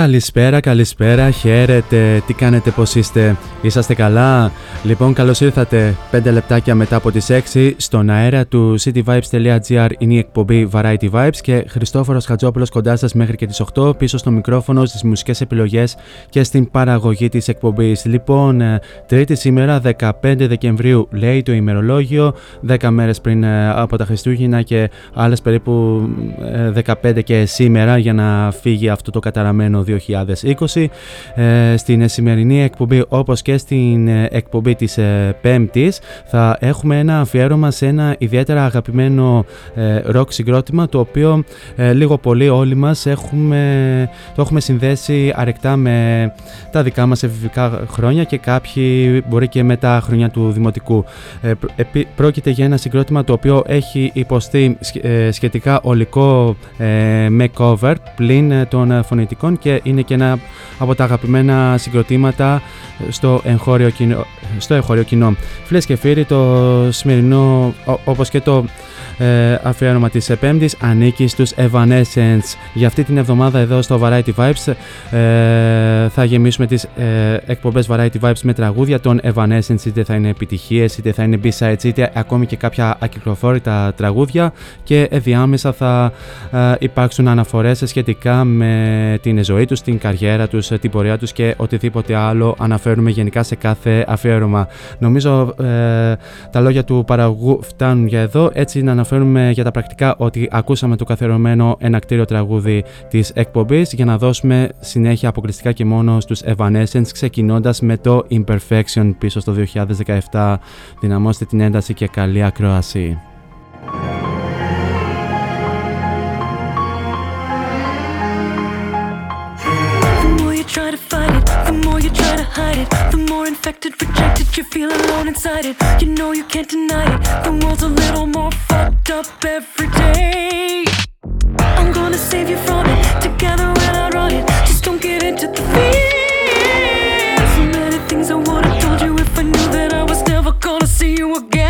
Καλησπέρα, καλησπέρα, χαίρετε, τι κάνετε, πώς είστε, είσαστε καλά; Λοιπόν, καλώς ήρθατε 5 λεπτάκια μετά από τις 6 στον αέρα του cityvibes.gr είναι η εκπομπή Variety Vibes και Χριστόφορος Χατζόπουλος κοντά σας μέχρι και τις 8 πίσω στο μικρόφωνο, στις μουσικές επιλογές και στην παραγωγή της εκπομπής. Λοιπόν, ε, τρίτη σήμερα 15 Δεκεμβρίου λέει το ημερολόγιο, 10 μέρες πριν ε, από τα Χριστούγεννα και άλλες περίπου ε, 15 και σήμερα για να φύγει αυτό το καταραμένο 2020. Ε, στην σημερινή εκπομπή όπως και στην ε, εκπομπή της ε, Πέμπτης θα έχουμε ένα αφιέρωμα σε ένα ιδιαίτερα αγαπημένο ε, ροκ συγκρότημα το οποίο ε, λίγο πολύ όλοι μας έχουμε, το έχουμε συνδέσει αρεκτά με τα δικά μας εφηβικά χρόνια και κάποιοι μπορεί και με τα χρόνια του δημοτικού. Ε, προ- επί- πρόκειται για ένα συγκρότημα το οποίο έχει υποστεί σχε- ε, σχετικά ολικό ε, makeover πλην ε, των ε, φωνητικών και είναι και ένα από τα αγαπημένα συγκροτήματα στο εγχώριο κοινό. Στο εγχώριο κοινό. Φίλες και φίλοι, το σημερινό, ο- όπως και το ε, αφιέρωμα της Πέμπτης ανήκει στους Evanescence. Για αυτή την εβδομάδα εδώ στο Variety Vibes ε, θα γεμίσουμε τις ε, εκπομπές Variety Vibes με τραγούδια των Evanescence είτε θα είναι επιτυχίες είτε θα είναι B-sides είτε ακόμη και κάποια ακυκλοφόρητα τραγούδια και διάμεσα θα ε, υπάρξουν αναφορές σχετικά με την ζωή τους, την καριέρα τους, την πορεία τους και οτιδήποτε άλλο αναφέρουμε γενικά σε κάθε αφιέρωμα. Νομίζω ε, τα λόγια του παραγωγού φτάνουν για εδώ, έτσι να αναφέρουμε για τα πρακτικά ότι ακούσαμε το καθιερωμένο ενακτήριο τραγούδι της εκπομπής για να δώσουμε συνέχεια αποκλειστικά και μόνο στους Evanescence ξεκινώντας με το Imperfection πίσω στο 2017. Δυναμώστε την ένταση και καλή ακρόαση. fight. The more infected, rejected, you feel alone inside it. You know you can't deny it. The world's a little more fucked up every day. I'm gonna save you from it. Together we'll outrun it. Just don't get into the fear. So many things I would've told you if I knew that I was never gonna see you again.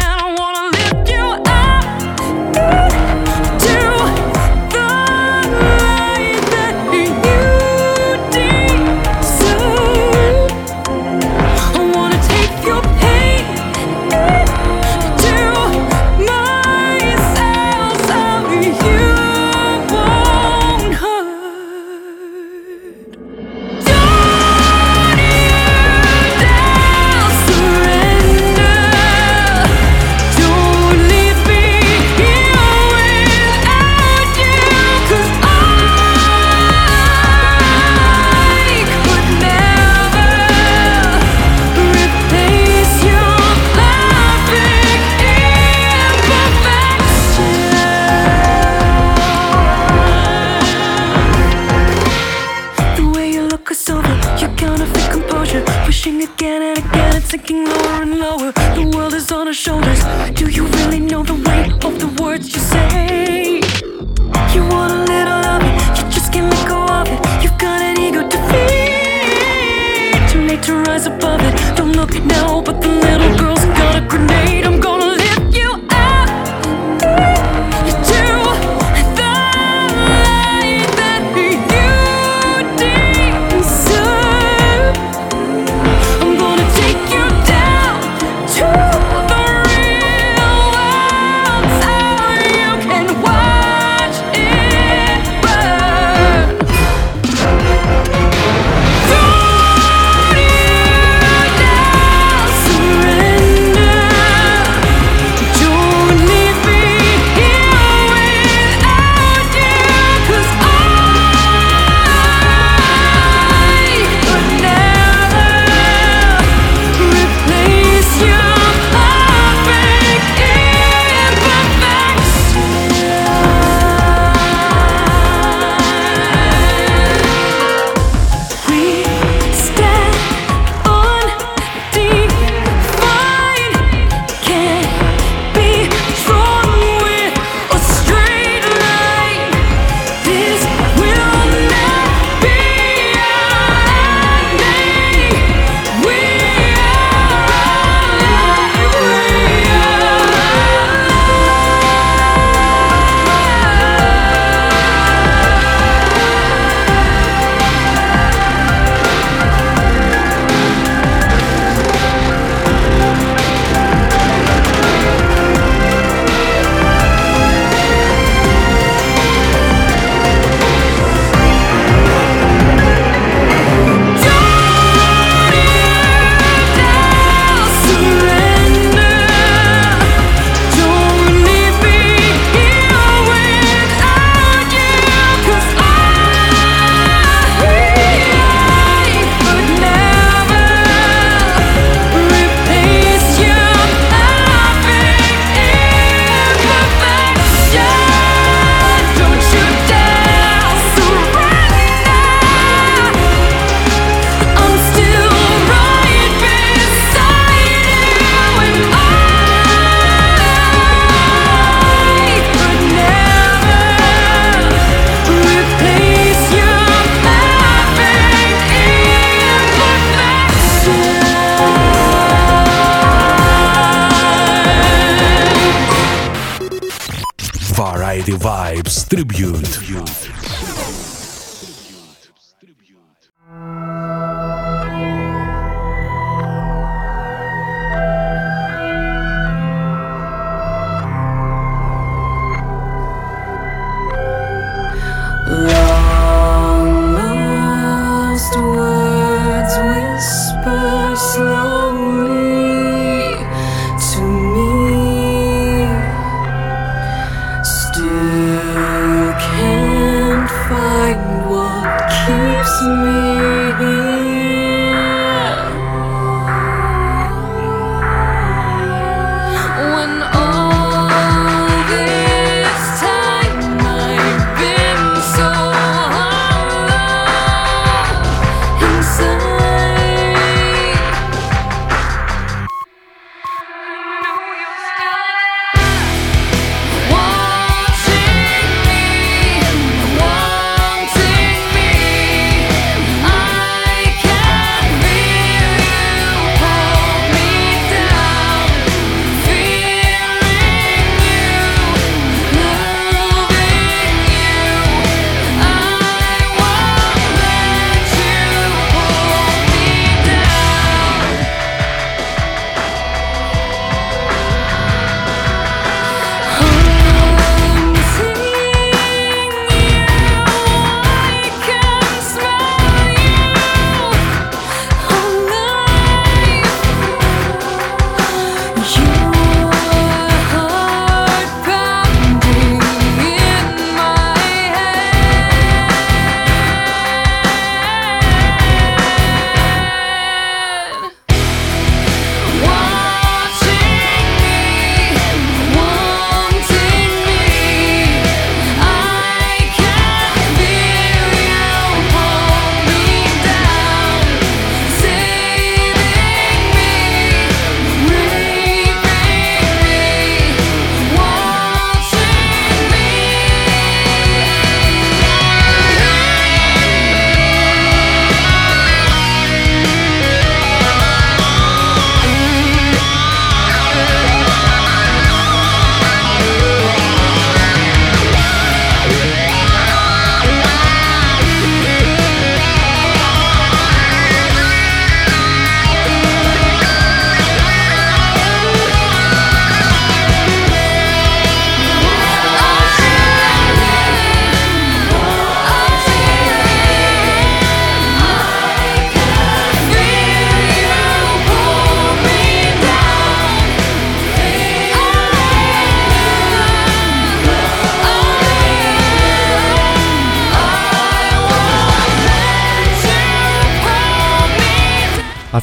shoulders. Do you really know the weight of the words you say?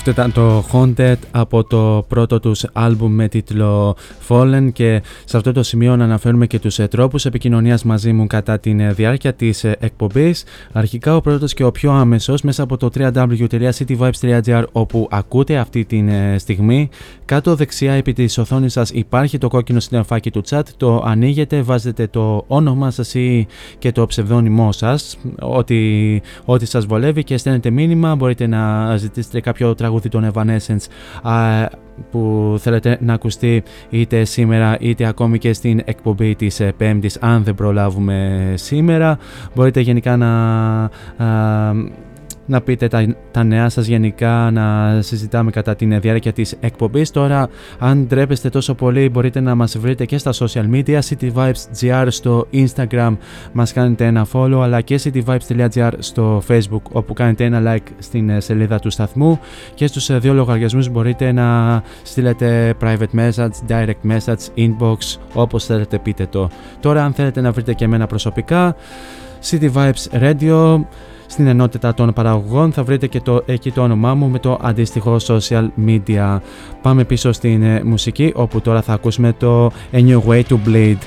Αυτός ήταν το Haunted από το πρώτο τους άλμπουμ με τίτλο Fallen και σε αυτό το σημείο να αναφέρουμε και τους ε, τρόπους επικοινωνίας μαζί μου κατά τη ε, διάρκεια της ε, εκπομπής. Αρχικά ο πρώτος και ο πιο άμεσος μέσα από το www.cityvibes.gr όπου ακούτε αυτή τη στιγμή. Κάτω δεξιά επί της οθόνης σας υπάρχει το κόκκινο συνταφάκι του chat, το ανοίγετε, βάζετε το όνομά σας ή και το ψευδόνυμό σας, ό,τι, ό,τι σας βολεύει και στέλνετε μήνυμα, μπορείτε να ζητήσετε κάποιο τραγούδι των Evanescence που θέλετε να ακουστεί είτε σήμερα είτε ακόμη και στην εκπομπή της ε, Πέμπτης αν δεν προλάβουμε σήμερα. Μπορείτε γενικά να να πείτε τα, τα νέα σας γενικά, να συζητάμε κατά την διάρκεια της εκπομπής. Τώρα, αν ντρέπεστε τόσο πολύ, μπορείτε να μας βρείτε και στα social media, cityvibes.gr στο Instagram, μας κάνετε ένα follow, αλλά και cityvibes.gr στο Facebook, όπου κάνετε ένα like στην ε, σελίδα του σταθμού και στους ε, δύο λογαριασμούς μπορείτε να στείλετε private message, direct message, inbox, όπως θέλετε πείτε το. Τώρα, αν θέλετε να βρείτε και εμένα προσωπικά, City Vibes Radio, στην ενότητα των παραγωγών θα βρείτε και το, εκεί το όνομά μου με το αντίστοιχο social media. Πάμε πίσω στην ε, μουσική όπου τώρα θα ακούσουμε το A New Way to Bleed.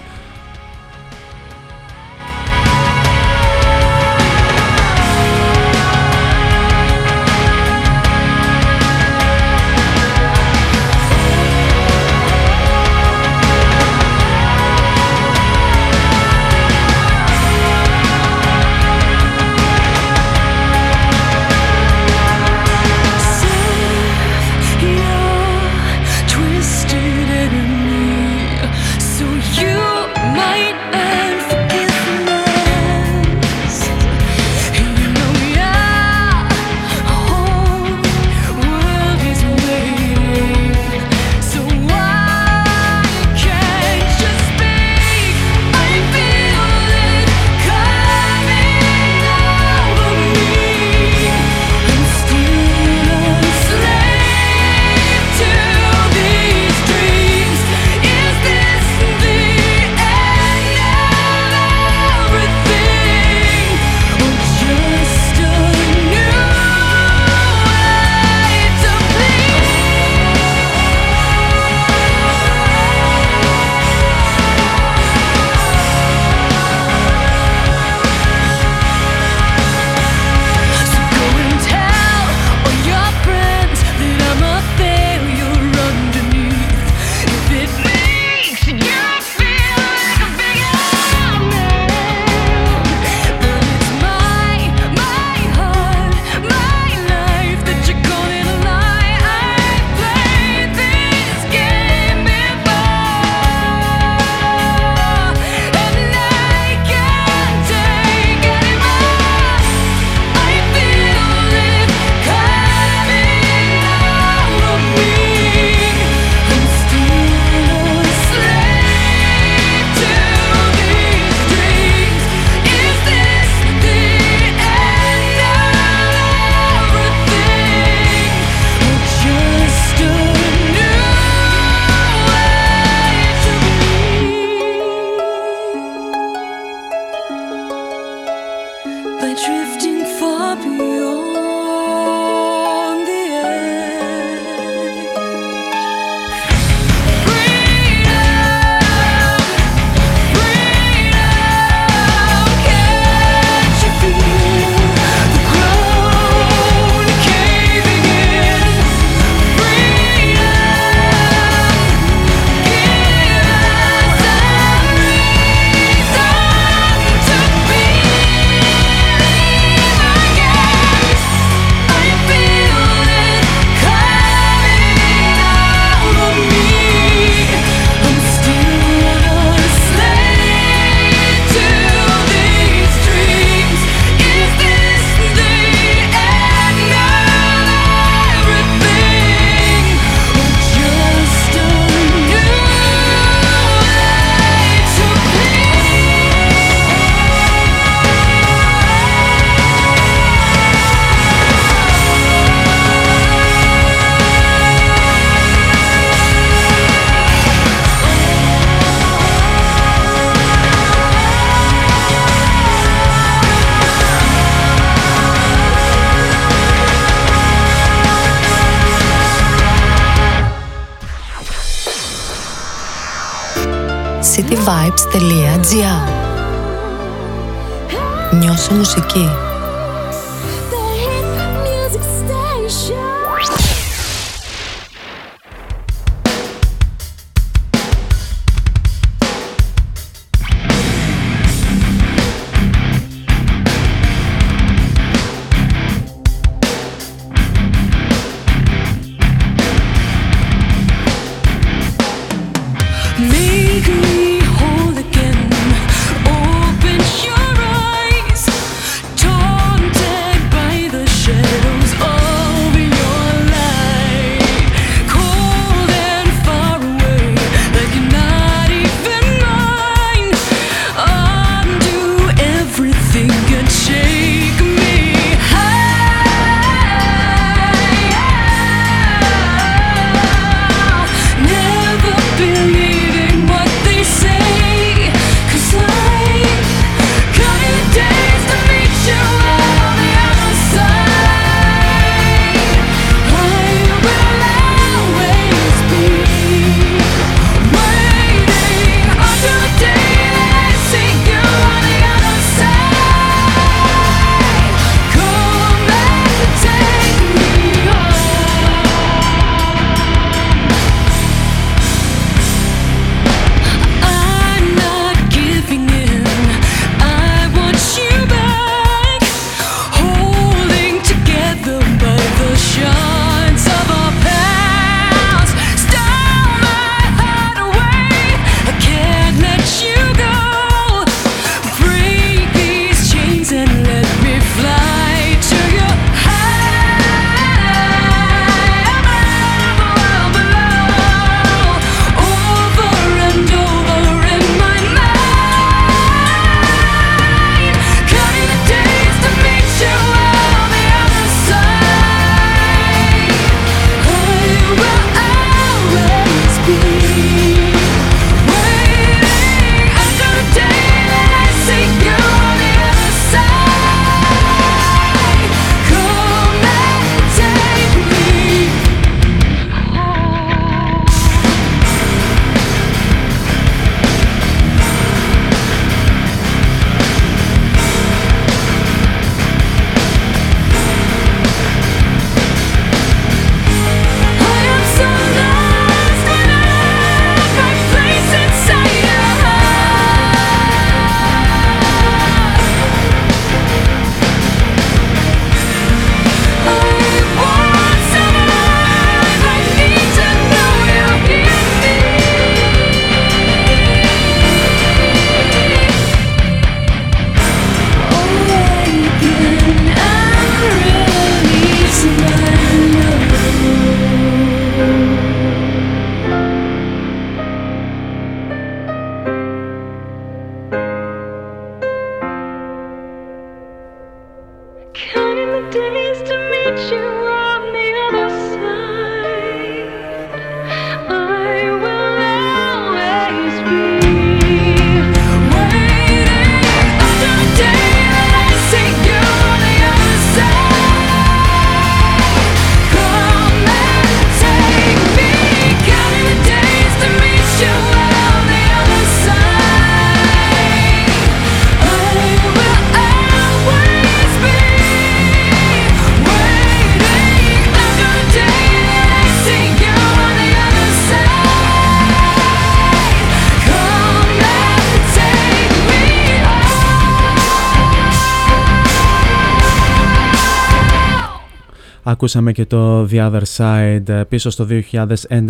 Ακούσαμε και το The Other Side ε, πίσω στο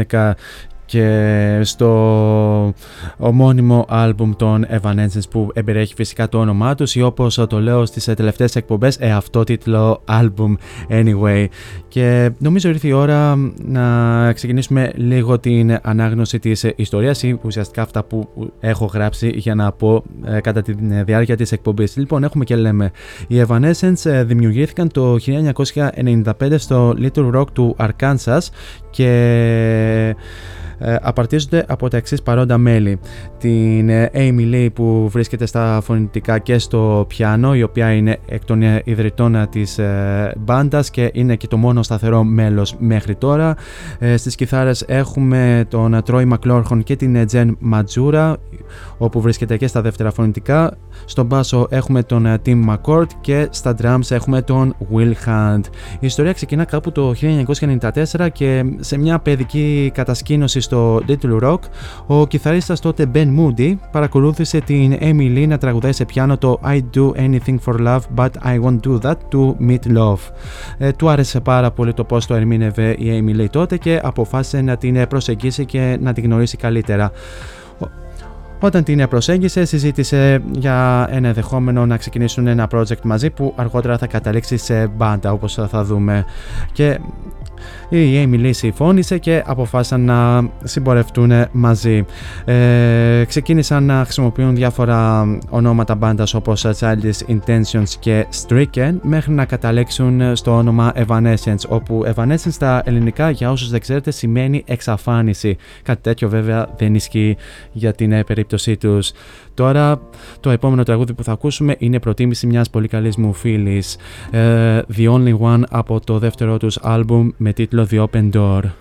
2011 και στο ομώνυμο άλμπουμ των Evanescence που εμπεριέχει φυσικά το όνομά τους ή όπως το λέω στις τελευταίες εκπομπές ε, αυτό τίτλο άλμπουμ anyway. Και νομίζω ήρθε η ώρα να ξεκινήσουμε λίγο την ανάγνωση της ιστορίας ή ουσιαστικά αυτά που έχω γράψει για να πω ε, κατά τη διάρκεια της εκπομπής. Λοιπόν έχουμε και λέμε οι Evanescence ε, δημιουργήθηκαν το 1995 στο Little Rock του Arkansas και ε, απαρτίζονται από τα εξής παρόντα μέλη. Την ε, Amy Lee που βρίσκεται στα φωνητικά και στο πιάνο, η οποία είναι εκ των ε, ιδρυτών της μπάντας και είναι και το μόνο σταθερό μέλος μέχρι τώρα. Στις κιθάρες έχουμε τον Troy McLaughlin και την Jen Majura, όπου βρίσκεται και στα δεύτερα φωνητικά. Στον μπάσο έχουμε τον ε, Tim McCord και στα drums έχουμε τον Will Hunt. Η ιστορία ξεκινά κάπου το 1994 και σε μια παιδική κατασκήνωση στο Little Rock, ο κιθαρίστας τότε Ben Moody παρακολούθησε την Amy Lee να τραγουδάει σε πιάνο το I do anything for love but I won't do that to meet love. Ε, του άρεσε πάρα πολύ το πώς το ερμήνευε η Amy Lee τότε και αποφάσισε να την προσεγγίσει και να την γνωρίσει καλύτερα. Όταν την προσέγγισε, συζήτησε για ένα ενδεχόμενο να ξεκινήσουν ένα project μαζί που αργότερα θα καταλήξει σε μπάντα όπως θα δούμε. Και η Amy Lee συμφώνησε και αποφάσισαν να συμπορευτούν μαζί. Ε, ξεκίνησαν να χρησιμοποιούν διάφορα ονόματα μπάντας όπως Childish Intentions και Stricken μέχρι να καταλήξουν στο όνομα Evanescence όπου Evanescence στα ελληνικά για όσους δεν ξέρετε σημαίνει εξαφάνιση. Κάτι τέτοιο βέβαια δεν ισχύει για την ε, περίπτωσή τους. Τώρα το επόμενο τραγούδι που θα ακούσουμε είναι προτίμηση μιας πολύ καλής μου φίλης ε, The Only One από το δεύτερο τους άλμπουμ με τίτλο Of the Open Door.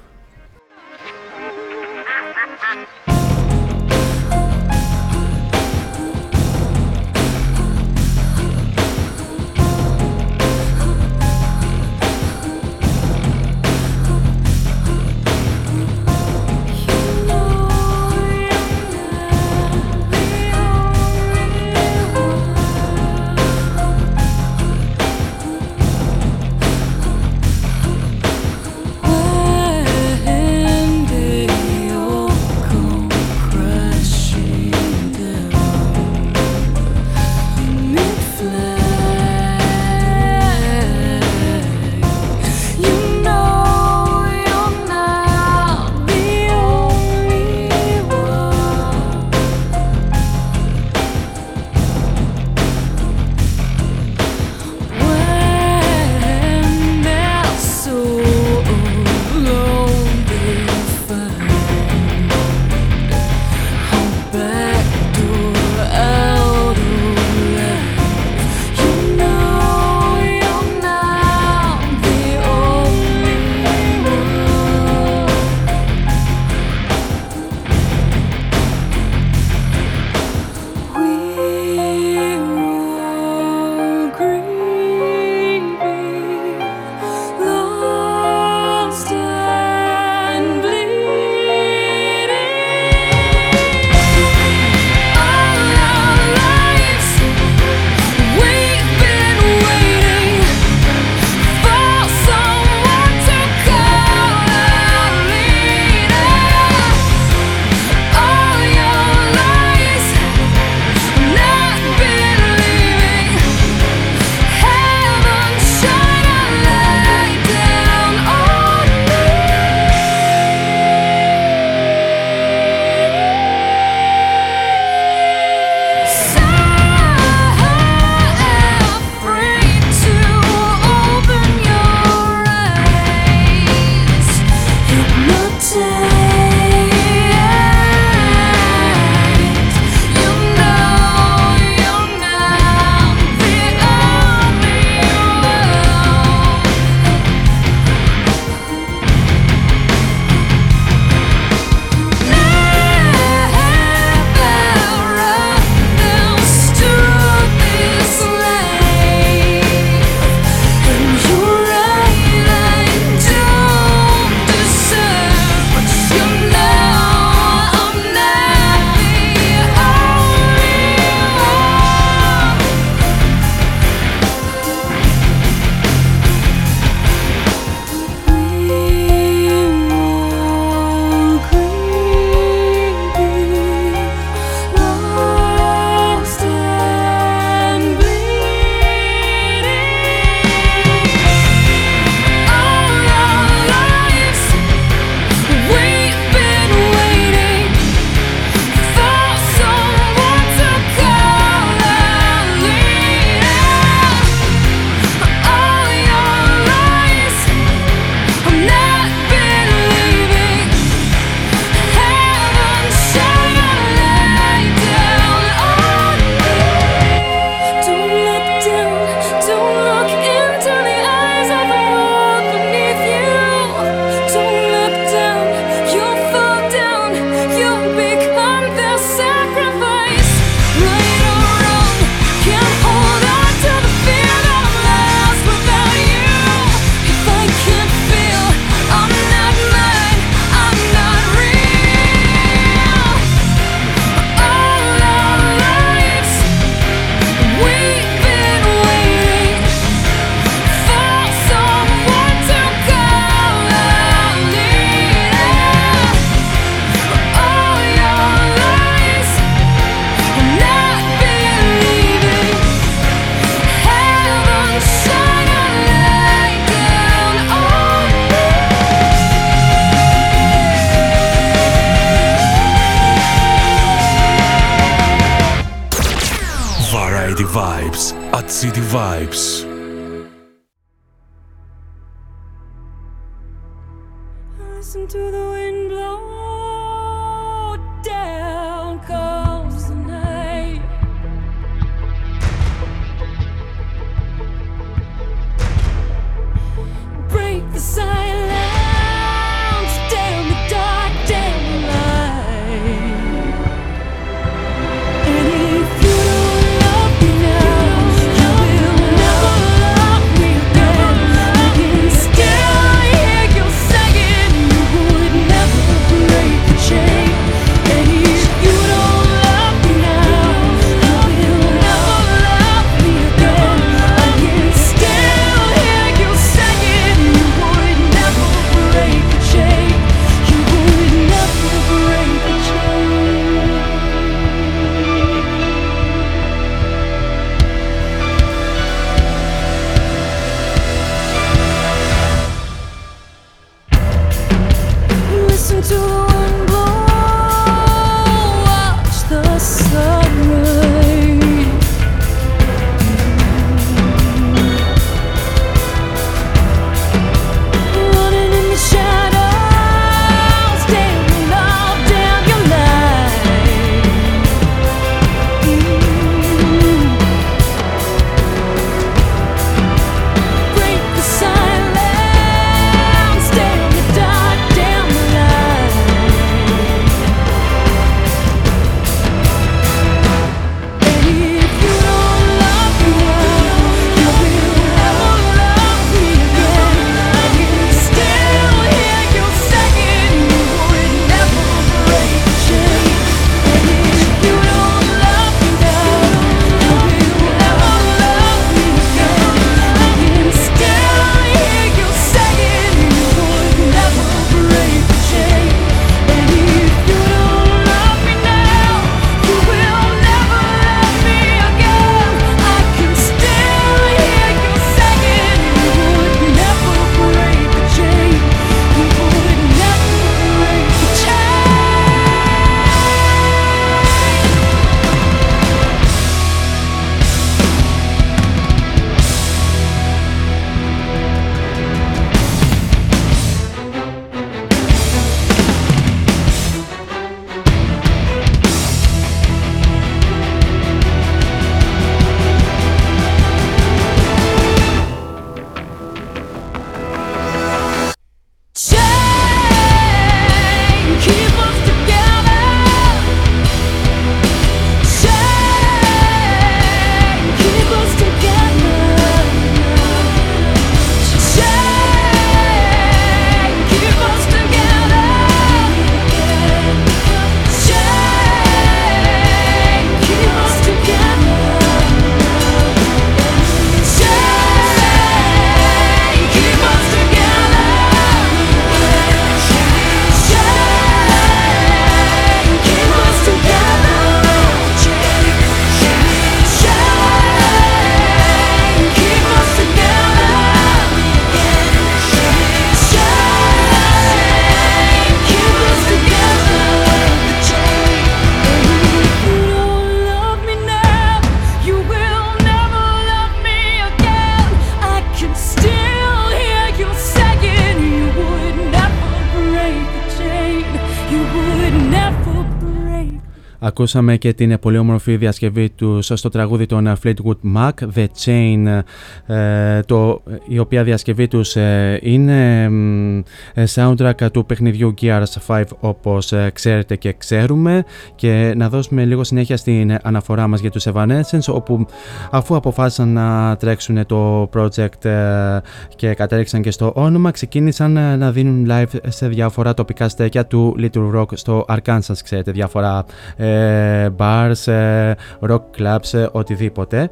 Ακούσαμε και την πολύ όμορφη διασκευή του στο τραγούδι των Fleetwood Mac, The Chain, ε, το, η οποία διασκευή τους ε, είναι μ, ε, soundtrack του παιχνιδιού Gears 5 όπως ε, ξέρετε και ξέρουμε. Και να δώσουμε λίγο συνέχεια στην αναφορά μας για τους Evanescence όπου αφού αποφάσισαν να τρέξουν το project ε, και κατέληξαν και στο όνομα ξεκίνησαν ε, να δίνουν live σε διάφορα τοπικά στέκια του Little Rock στο Arkansas ξέρετε διάφορα ε, bars, ε, rock clubs, ε, οτιδήποτε.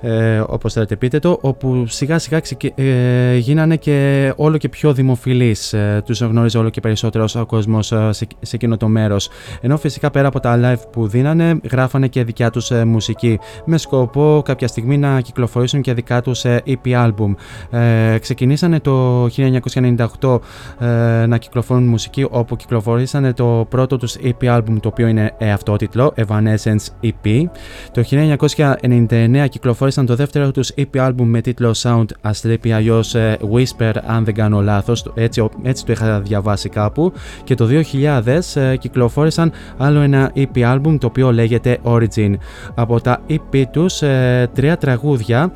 Ε, όπως θέλετε πείτε το όπου σιγά σιγά ξεκι- ε, γίνανε και όλο και πιο δημοφιλείς ε, τους γνώριζε όλο και περισσότερο ο κόσμος ε, σε, σε εκείνο το μέρος. Ενώ φυσικά πέρα από τα live που δίνανε γράφανε και δικιά τους ε, μουσική με σκοπό κάποια στιγμή να κυκλοφορήσουν και δικά τους ε, EP album. Ε, ξεκινήσανε το 1998 ε, να κυκλοφορούν μουσική όπου κυκλοφορήσανε το πρώτο τους EP album το οποίο είναι ε, αυτό υπότιτλο Evanescence EP. Το 1999 κυκλοφόρησαν το δεύτερο τους EP album με τίτλο Sound Asleep ή αλλιώς ε, Whisper αν δεν κάνω λάθος, έτσι, έτσι το είχα διαβάσει κάπου και το 2000 κυκλοφόρησαν άλλο ένα EP album το οποίο λέγεται Origin. Από τα EP τους τρία τραγούδια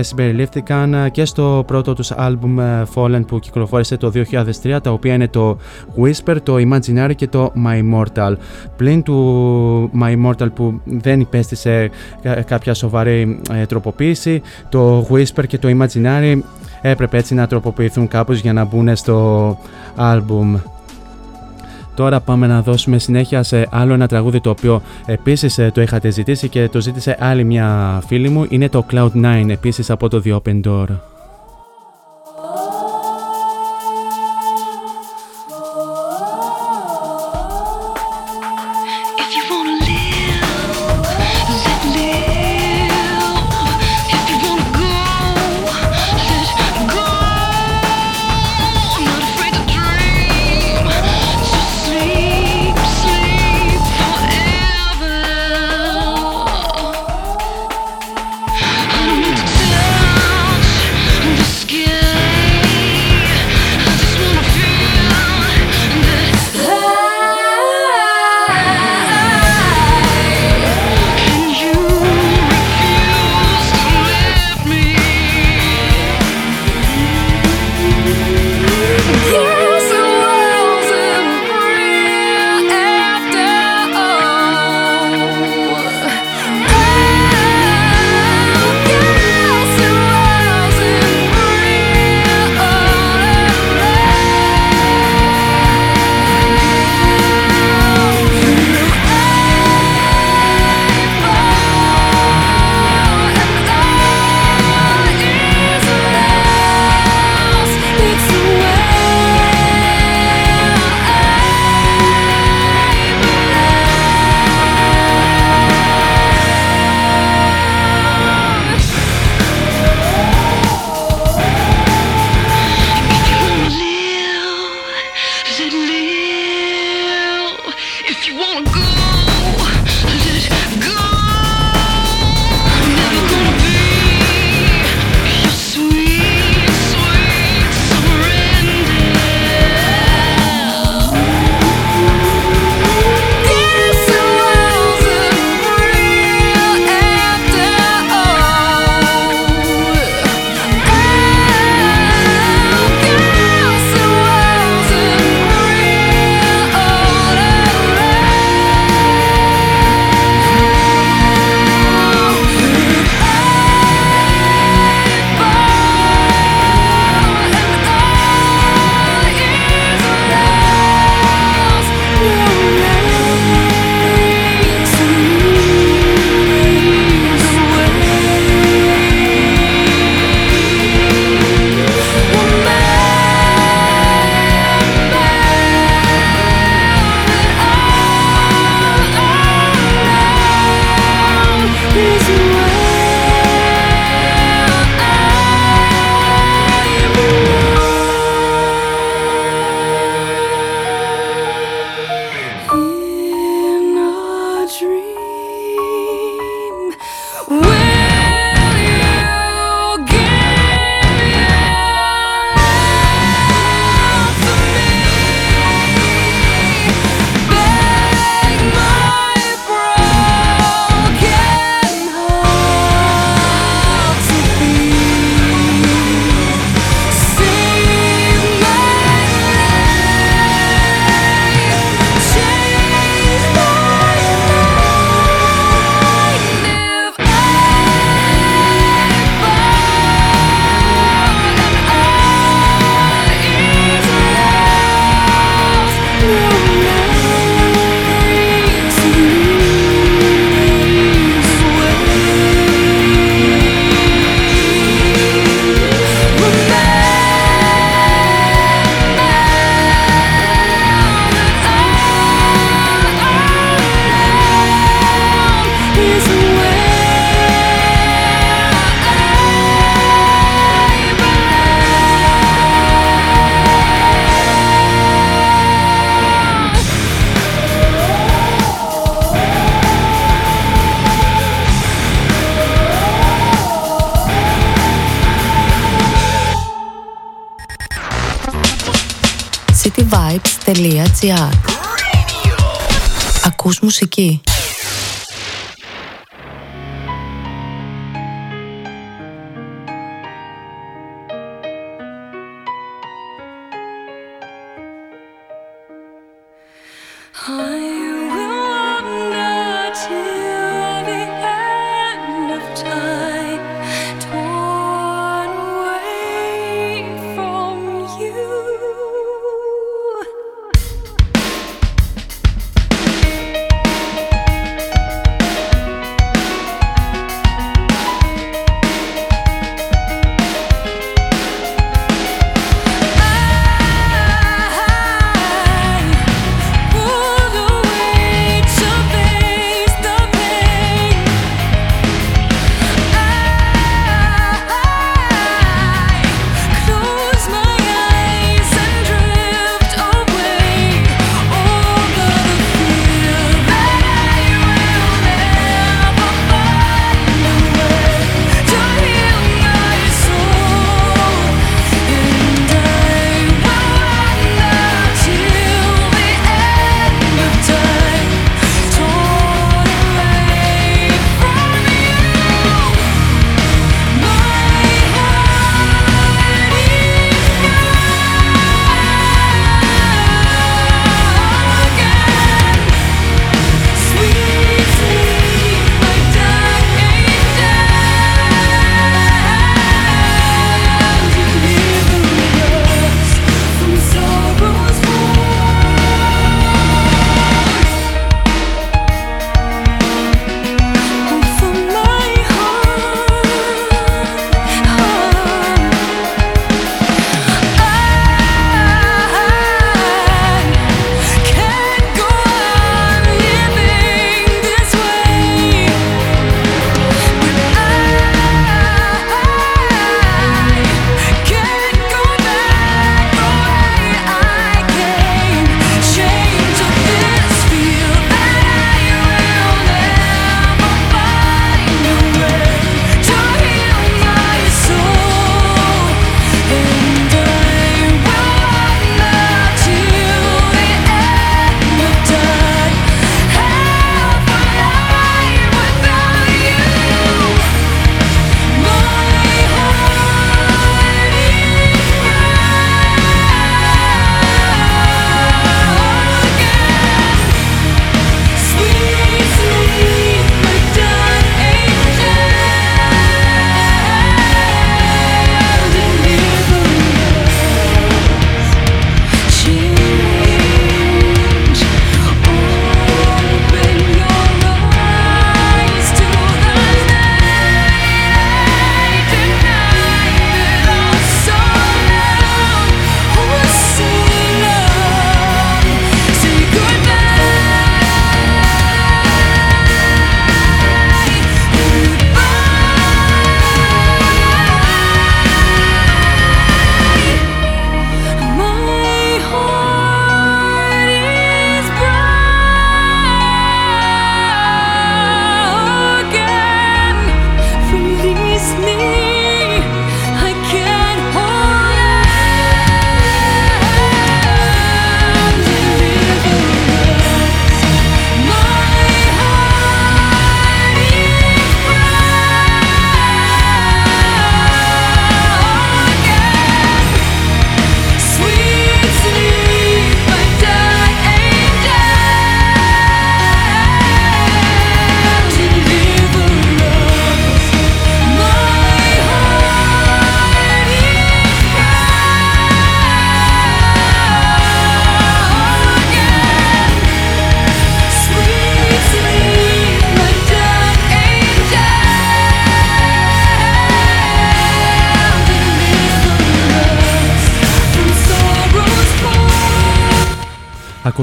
συμπεριλήφθηκαν και στο πρώτο τους album Fallen που κυκλοφόρησε το 2003 τα οποία είναι το Whisper, το Imaginary και το My Immortal. Πλην του My Immortal που δεν υπέστησε κάποια σοβαρή ε, τροποποίηση, το Whisper και το Imaginary έπρεπε έτσι να τροποποιηθούν κάπως για να μπουν στο album. Τώρα πάμε να δώσουμε συνέχεια σε άλλο ένα τραγούδι το οποίο επίσης ε, το είχατε ζητήσει και το ζήτησε άλλη μια φίλη μου. Είναι το Cloud9 επίσης από το The Open Door.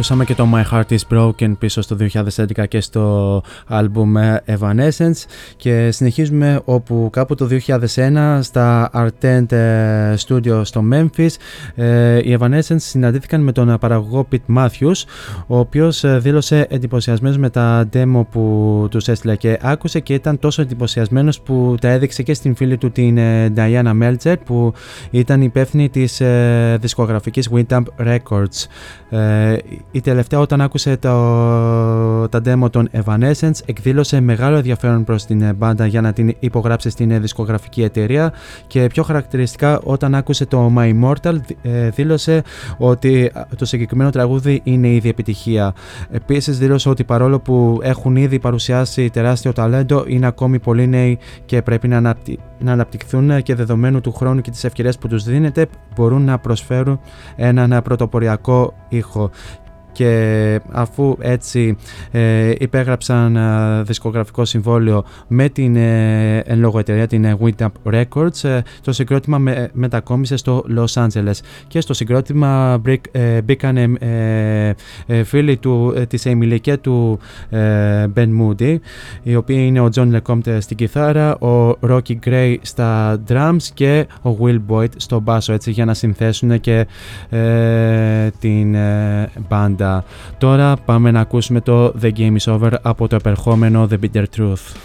Ακούσαμε και το My Heart is Broken πίσω στο 2011 και στο άλμπουμ Evanescence και συνεχίζουμε όπου κάπου το 2001 στα Artent Studio στο Memphis. Ε, οι Evanescence συναντήθηκαν με τον παραγωγό Pete Matthews ο οποίος ε, δήλωσε εντυπωσιασμένος με τα demo που τους έστειλε και άκουσε και ήταν τόσο εντυπωσιασμένος που τα έδειξε και στην φίλη του την ε, Diana Meltzer που ήταν υπεύθυνη της δισκογραφικής Wintamp Records. Η τελευταία όταν άκουσε το, τα demo των Evanescence εκδήλωσε μεγάλο ενδιαφέρον προς την μπάντα για να την υπογράψει στην δισκογραφική εταιρεία και πιο χαρακτηριστικά όταν άκουσε το My Immortal ε, δήλωσε ότι το συγκεκριμένο τραγούδι είναι ήδη επιτυχία. Επίσης δήλωσε ότι παρόλο που έχουν ήδη παρουσιάσει τεράστιο ταλέντο είναι ακόμη πολύ νέοι και πρέπει να, αναπτυ... να αναπτυχθούν και δεδομένου του χρόνου και τις ευκαιρίες που τους δίνεται μπορούν να προσφέρουν έναν πρωτοποριακό ήχο και αφού έτσι ε, υπέγραψαν ε, δισκογραφικό συμβόλαιο με την ε, εν λόγω εταιρεία την ε, Records ε, το συγκρότημα με, μετακόμισε στο Los Angeles. Και στο συγκρότημα μπήκαν φίλοι του, της Εμιλικέ του Ben Moody οι οποίοι είναι ο John LeCompte στην κιθάρα ο Rocky Gray στα drums και ο Will Boyd στο μπάσο έτσι για να συνθέσουν και την band Τώρα πάμε να ακούσουμε το The Game is Over από το επερχόμενο The Bitter Truth.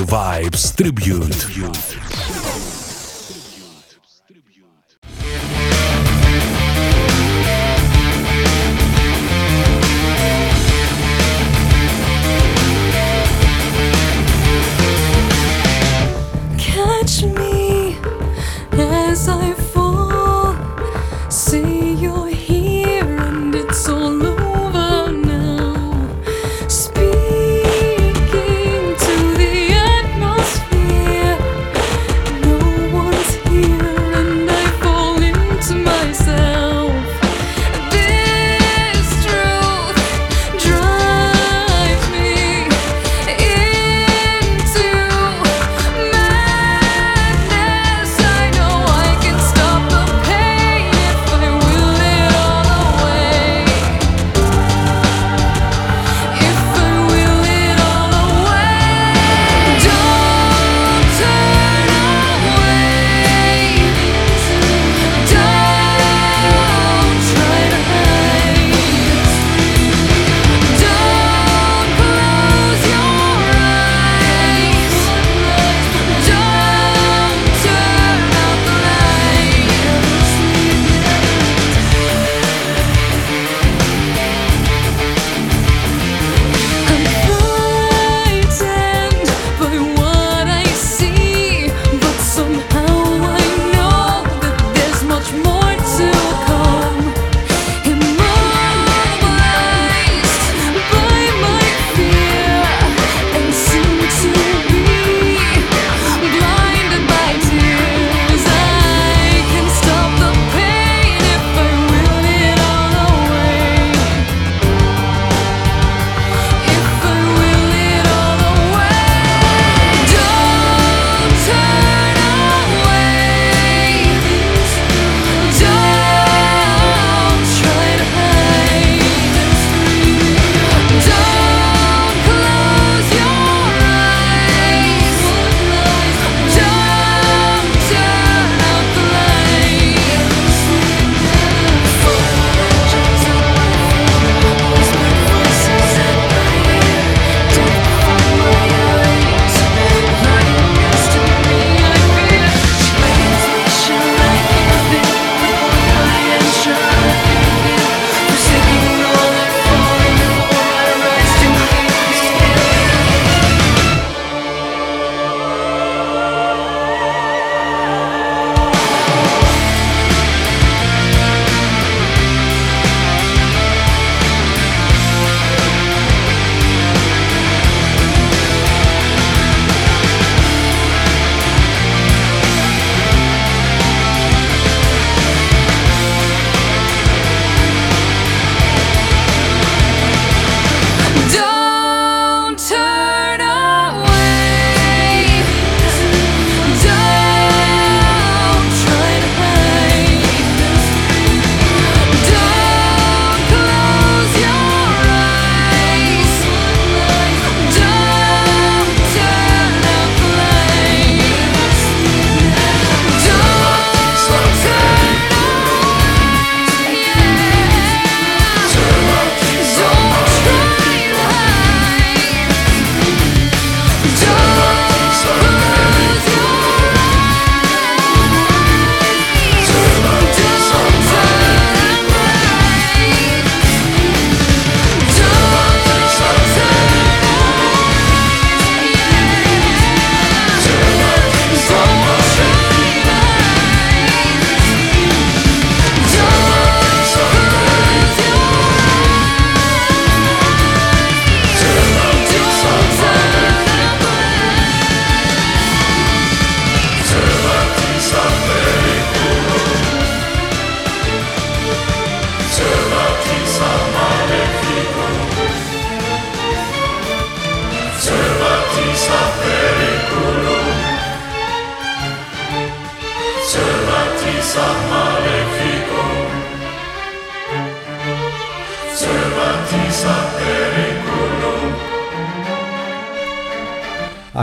Vibes Tribute.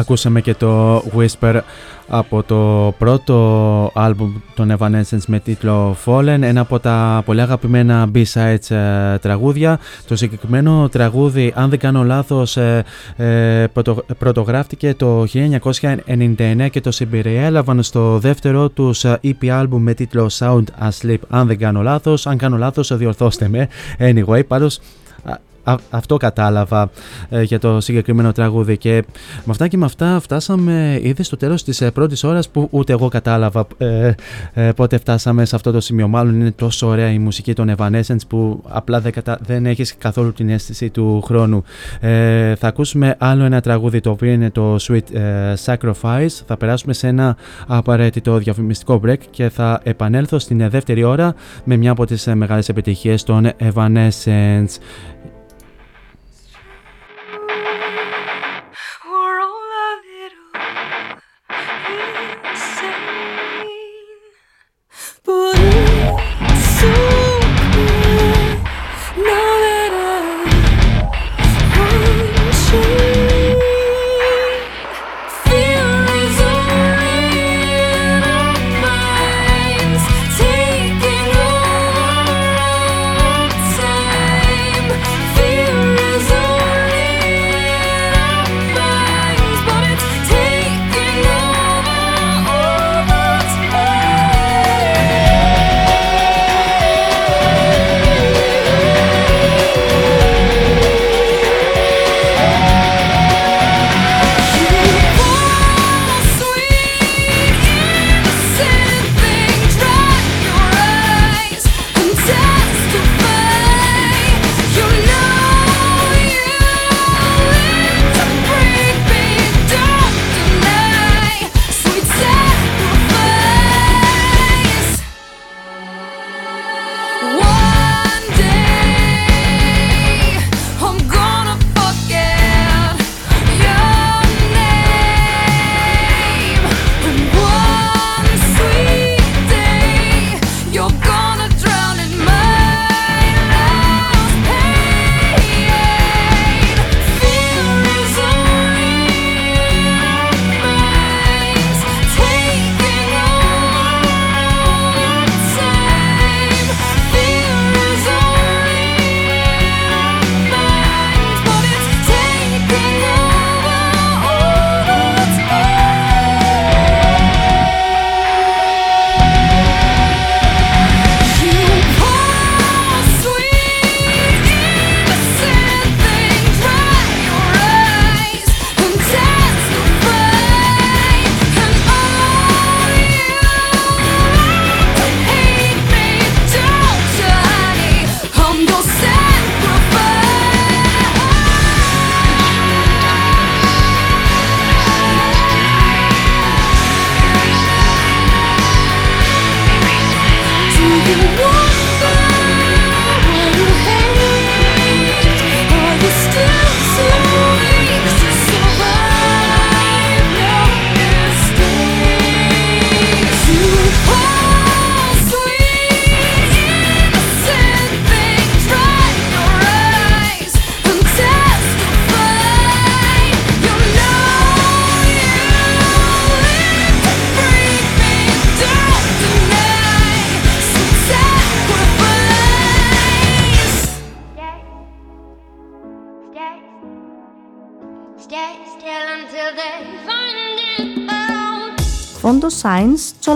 Ακούσαμε και το Whisper από το πρώτο άλμπουμ των Evanescence με τίτλο Fallen, ένα από τα πολύ αγαπημένα B-sides ε, τραγούδια. Το συγκεκριμένο τραγούδι, αν δεν κάνω λάθος, ε, ε, πρωτογράφτηκε το 1999 και το συμπεριέλαβαν στο δεύτερο τους EP άλμπουμ με τίτλο Sound Asleep, αν δεν κάνω λάθος. Αν κάνω λάθος, διορθώστε με. Anyway, πάντως αυτό κατάλαβα ε, για το συγκεκριμένο τραγούδι και με αυτά και με αυτά φτάσαμε ήδη στο τέλος της ε, πρώτης ώρας που ούτε εγώ κατάλαβα ε, ε, πότε φτάσαμε σε αυτό το σημείο. Μάλλον είναι τόσο ωραία η μουσική των Evanescence που απλά δεν, κατα... δεν έχεις καθόλου την αίσθηση του χρόνου. Ε, θα ακούσουμε άλλο ένα τραγούδι το οποίο είναι το Sweet Sacrifice. Θα περάσουμε σε ένα απαραίτητο διαφημιστικό break και θα επανέλθω στην δεύτερη ώρα με μια από τις μεγάλες επιτυχίες των Evanescence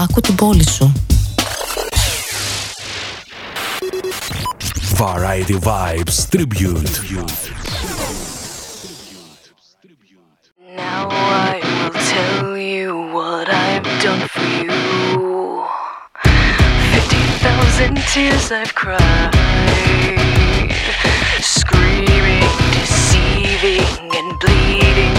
Άκου την πόλη σου. Variety Vibes Tribute. Now I will tell you what I've done for you. Fifty thousand tears I've cried, screaming, deceiving, and bleeding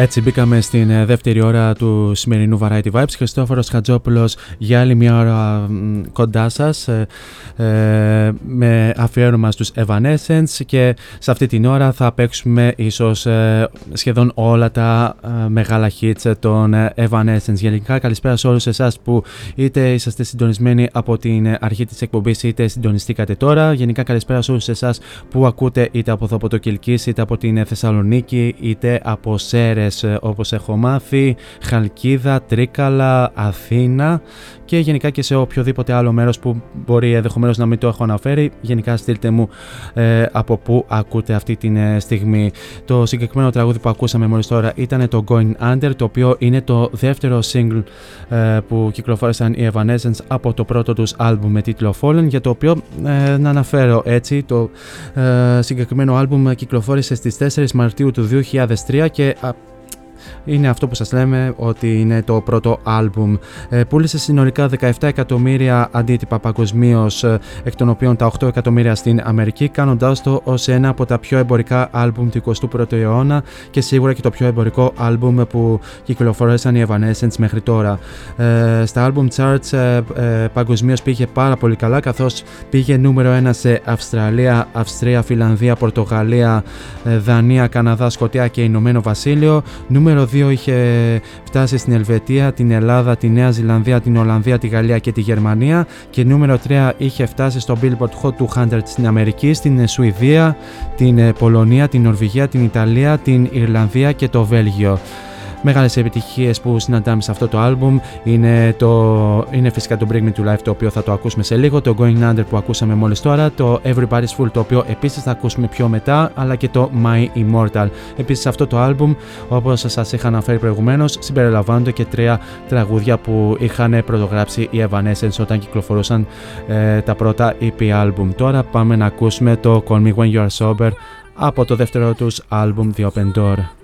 Έτσι μπήκαμε στην ε, δεύτερη ώρα του σημερινού Variety Vibes. Χριστόφορος Χατζόπουλος για άλλη μια ώρα μ, κοντά σας ε, ε, με αφιέρωμα στους Evanescence και σε αυτή την ώρα θα παίξουμε ίσως ε, σχεδόν όλα τα ε, μεγάλα hits των ε, Evanescence. Γενικά καλησπέρα σε όλους εσάς που είτε είσαστε συντονισμένοι από την ε, αρχή της εκπομπής είτε συντονιστήκατε τώρα. Γενικά καλησπέρα σε όλους εσάς που ακούτε είτε από εδώ από το Κιλκής είτε από την ε, Θεσσαλονίκη είτε από Σέρες ε, όπως έχω μάθει, Χαλκίδα, Τρίκαλα, Αθήνα και γενικά και σε οποιοδήποτε άλλο μέρος που μπορεί ενδεχομένως να μην το έχω αναφέρει. Γενικά στείλτε μου ε, από πού ακούτε αυτή τη στιγμή. Το συγκεκριμένο τραγούδι που ακούσαμε μόλις τώρα ήταν το Going Under, το οποίο είναι το δεύτερο single ε, που κυκλοφόρησαν οι Evanescence από το πρώτο τους άλμπουμ με τίτλο Fallen, για το οποίο ε, να αναφέρω έτσι, το ε, συγκεκριμένο άλμπουμ κυκλοφόρησε στις 4 Μαρτίου του 2003 και είναι αυτό που σας λέμε ότι είναι το πρώτο άλμπουμ. Ε, πούλησε συνολικά 17 εκατομμύρια αντίτυπα παγκοσμίως, ε, εκ των οποίων τα 8 εκατομμύρια στην Αμερική, κάνοντάς το ως ένα από τα πιο εμπορικά άλμπουμ του 21ου αιώνα και σίγουρα και το πιο εμπορικό άλμπουμ που κυκλοφορήσαν οι Evanescence μέχρι τώρα. Ε, στα album charts ε, ε, παγκοσμίως πήγε πάρα πολύ καλά, καθώς πήγε νούμερο 1 σε Αυστραλία, Αυστρία, Φιλανδία, Πορτογαλία, ε, Δανία, Καναδά, Σκοτία και Ηνωμένο Βασίλειο. Νούμερο 2 είχε φτάσει στην Ελβετία, την Ελλάδα, τη Νέα Ζηλανδία, την Ολλανδία, τη Γαλλία και τη Γερμανία. Και νούμερο 3 είχε φτάσει στο Billboard Hot 200 στην Αμερική, στην Σουηδία, την Πολωνία, την Νορβηγία, την Ιταλία, την Ιρλανδία και το Βέλγιο. Μεγάλες επιτυχίες που συναντάμε σε αυτό το άλμπουμ είναι, το, είναι φυσικά το Bring Me To Life το οποίο θα το ακούσουμε σε λίγο, το Going Under που ακούσαμε μόλις τώρα, το Everybody's Full το οποίο επίσης θα ακούσουμε πιο μετά, αλλά και το My Immortal. Επίσης αυτό το άλμπουμ όπως σας είχα αναφέρει προηγουμένως συμπεριλαμβάνονται και τρία τραγούδια που είχαν πρωτογράψει οι Evanescence όταν κυκλοφορούσαν ε, τα πρώτα EP album. Τώρα πάμε να ακούσουμε το Call Me When You Are Sober από το δεύτερο τους άλμπουμ The Open Door.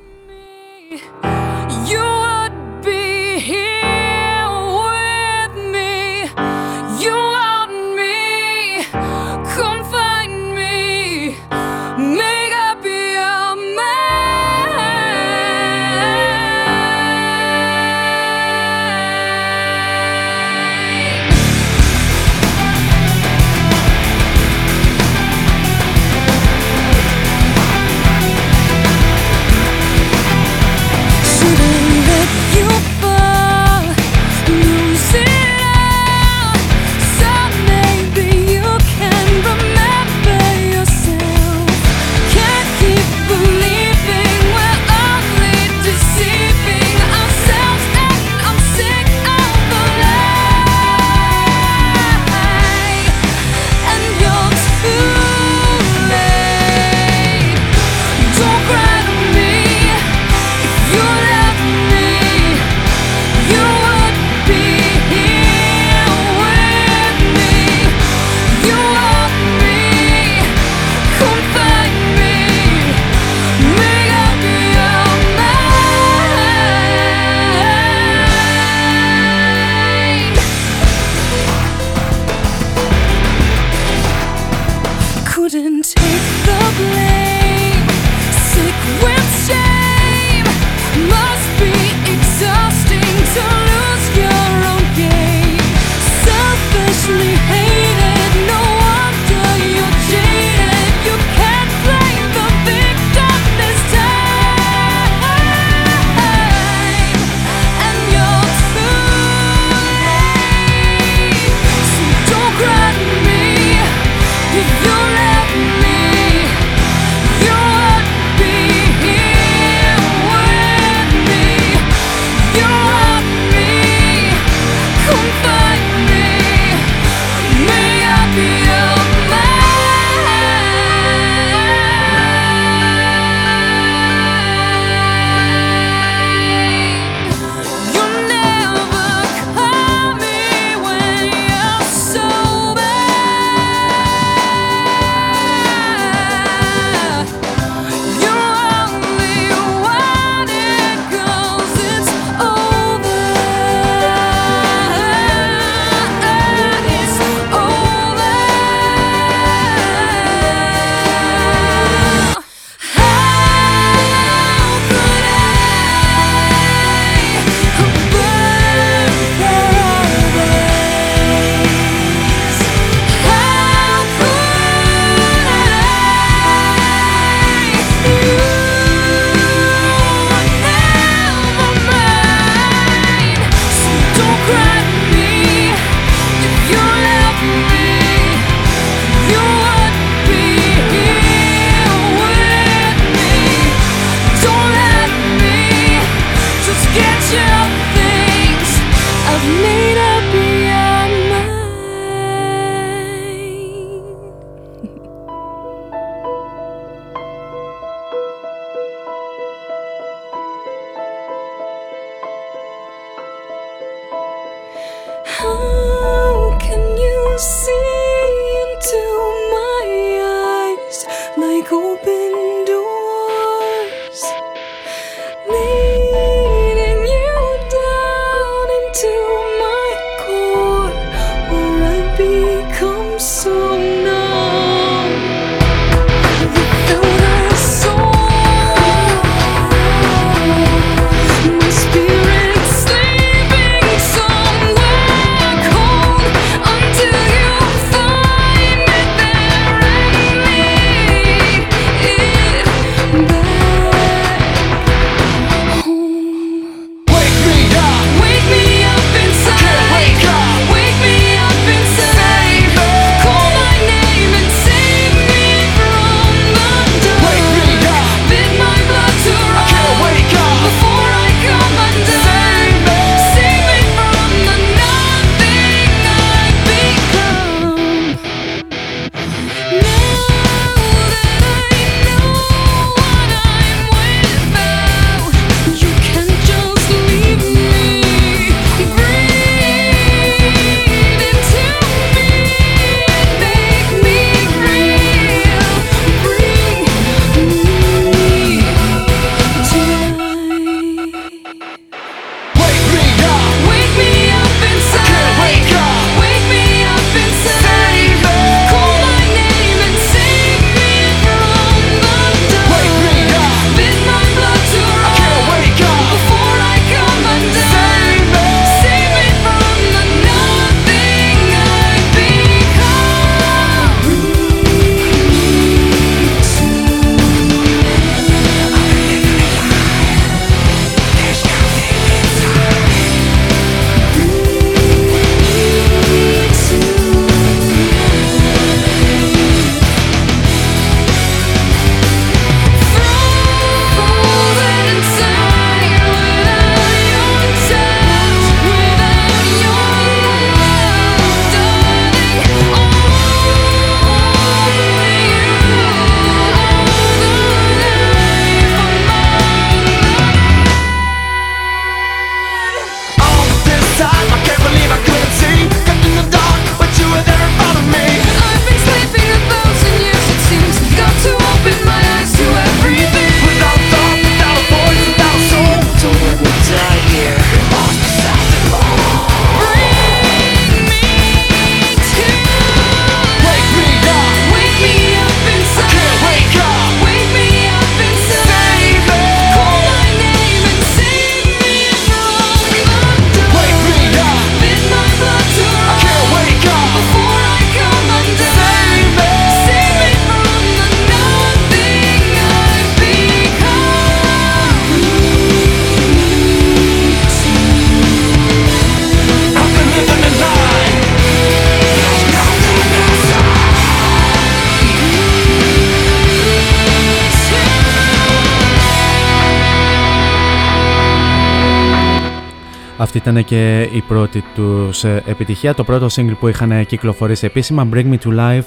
Ήταν και η πρώτη τους επιτυχία, το πρώτο single που είχαν κυκλοφορήσει επίσημα, Bring Me To Life,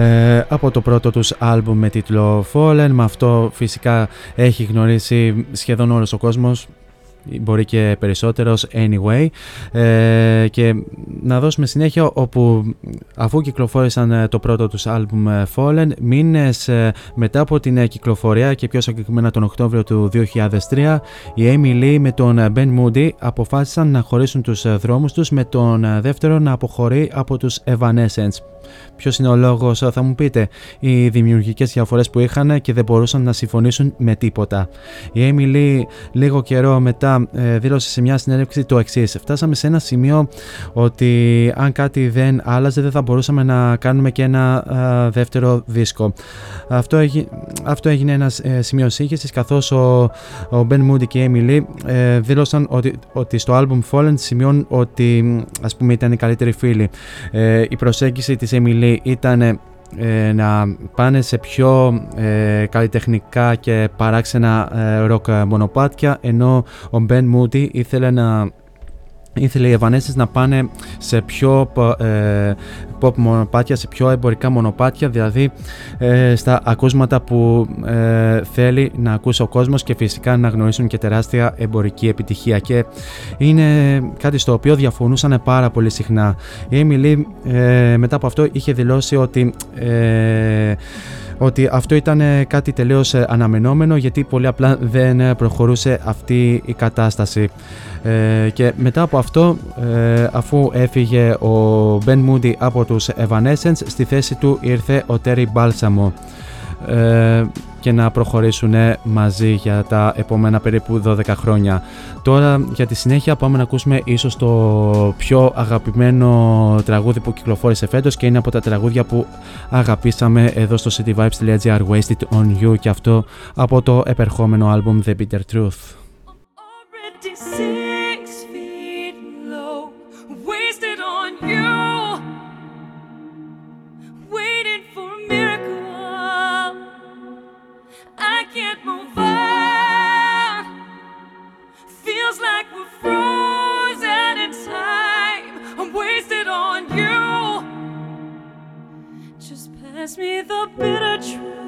ε, από το πρώτο τους άλμπουμ με τίτλο Fallen. Με αυτό φυσικά έχει γνωρίσει σχεδόν όλος ο κόσμος, μπορεί και περισσότερος anyway. Ε, και να δώσουμε συνέχεια όπου αφού κυκλοφόρησαν ε, το πρώτο τους άλμπουμ ε, Fallen μήνες μετά από την κυκλοφορία και πιο συγκεκριμένα τον Οκτώβριο του 2003 η Amy Lee με τον Ben Moody αποφάσισαν να χωρίσουν τους δρόμους τους με τον δεύτερο να αποχωρεί από τους Evanescence Ποιος είναι ο λόγος, θα μου πείτε, οι δημιουργικές διαφορές που είχαν και δεν μπορούσαν να συμφωνήσουν με τίποτα. Η Amy Lee λίγο καιρό μετά ε, δήλωσε σε μια συνέντευξη το εξής. Φτάσαμε σε ένα σημείο ότι αν κάτι δεν άλλαζε, δεν θα μπορούσαμε να κάνουμε και ένα δεύτερο δίσκο. Αυτό, έγι, αυτό έγινε ένας ε, σημείο σύγχυσης καθώς ο, ο Ben Moody και η Amy Lee ε, δήλωσαν ότι, ότι στο album Fallen σημειώνουν ότι ας πούμε ήταν οι καλύτεροι φίλοι. Ε, η προσέγγιση της Amy Lee ήταν ε, να πάνε σε πιο ε, καλλιτεχνικά και παράξενα ε, ροκ μονοπάτια ενώ ο Ben Moody ήθελε να ήθελε οι Evanescence να πάνε σε πιο ε, pop μονοπάτια, σε πιο εμπορικά μονοπάτια, δηλαδή ε, στα ακούσματα που ε, θέλει να ακούσει ο κόσμος και φυσικά να γνωρίσουν και τεράστια εμπορική επιτυχία και είναι κάτι στο οποίο διαφωνούσαν πάρα πολύ συχνά. Η Emily μετά από αυτό είχε δηλώσει ότι ότι αυτό ήταν κάτι τελείως αναμενόμενο γιατί πολύ απλά δεν προχωρούσε αυτή η κατάσταση. Ε, και μετά από αυτό, ε, αφού έφυγε ο Ben Moody από τους Evanescence, στη θέση του ήρθε ο Terry Balsamo ε, και να προχωρήσουν μαζί για τα επόμενα περίπου 12 χρόνια. Τώρα για τη συνέχεια πάμε να ακούσουμε ίσως το πιο αγαπημένο τραγούδι που κυκλοφόρησε φέτος και είναι από τα τραγούδια που αγαπήσαμε εδώ στο cityvibes.gr Wasted on You και αυτό από το επερχόμενο άλμπουμ The Bitter Truth. Me the bitter truth.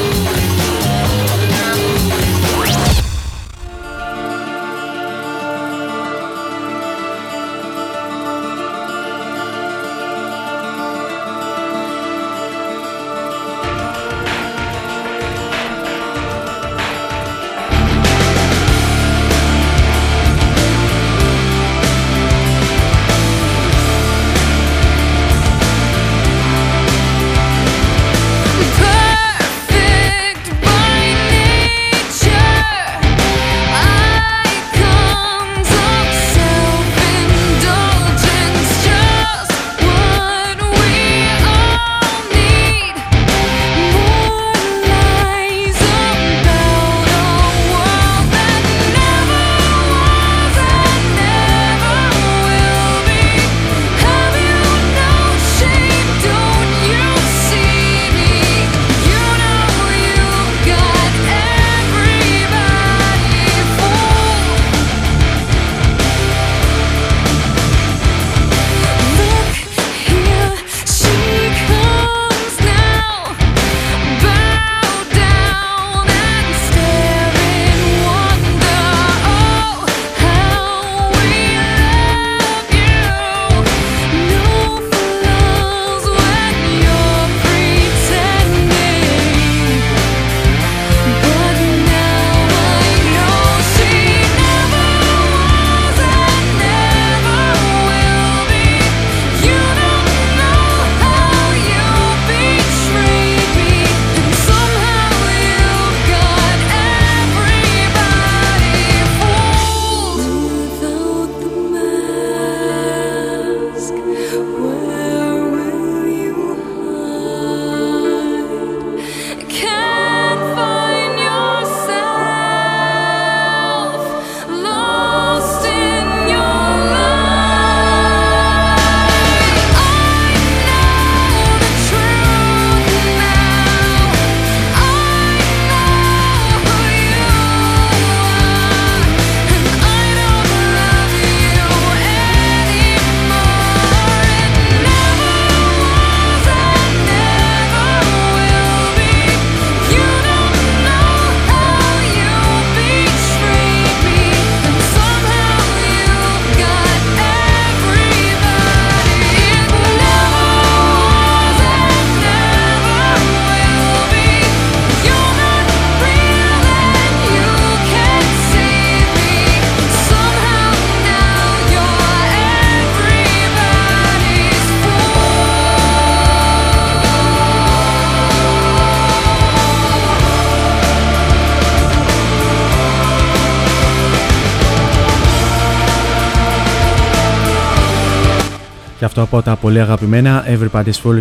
Αυτό από τα πολύ αγαπημένα Everybody's Full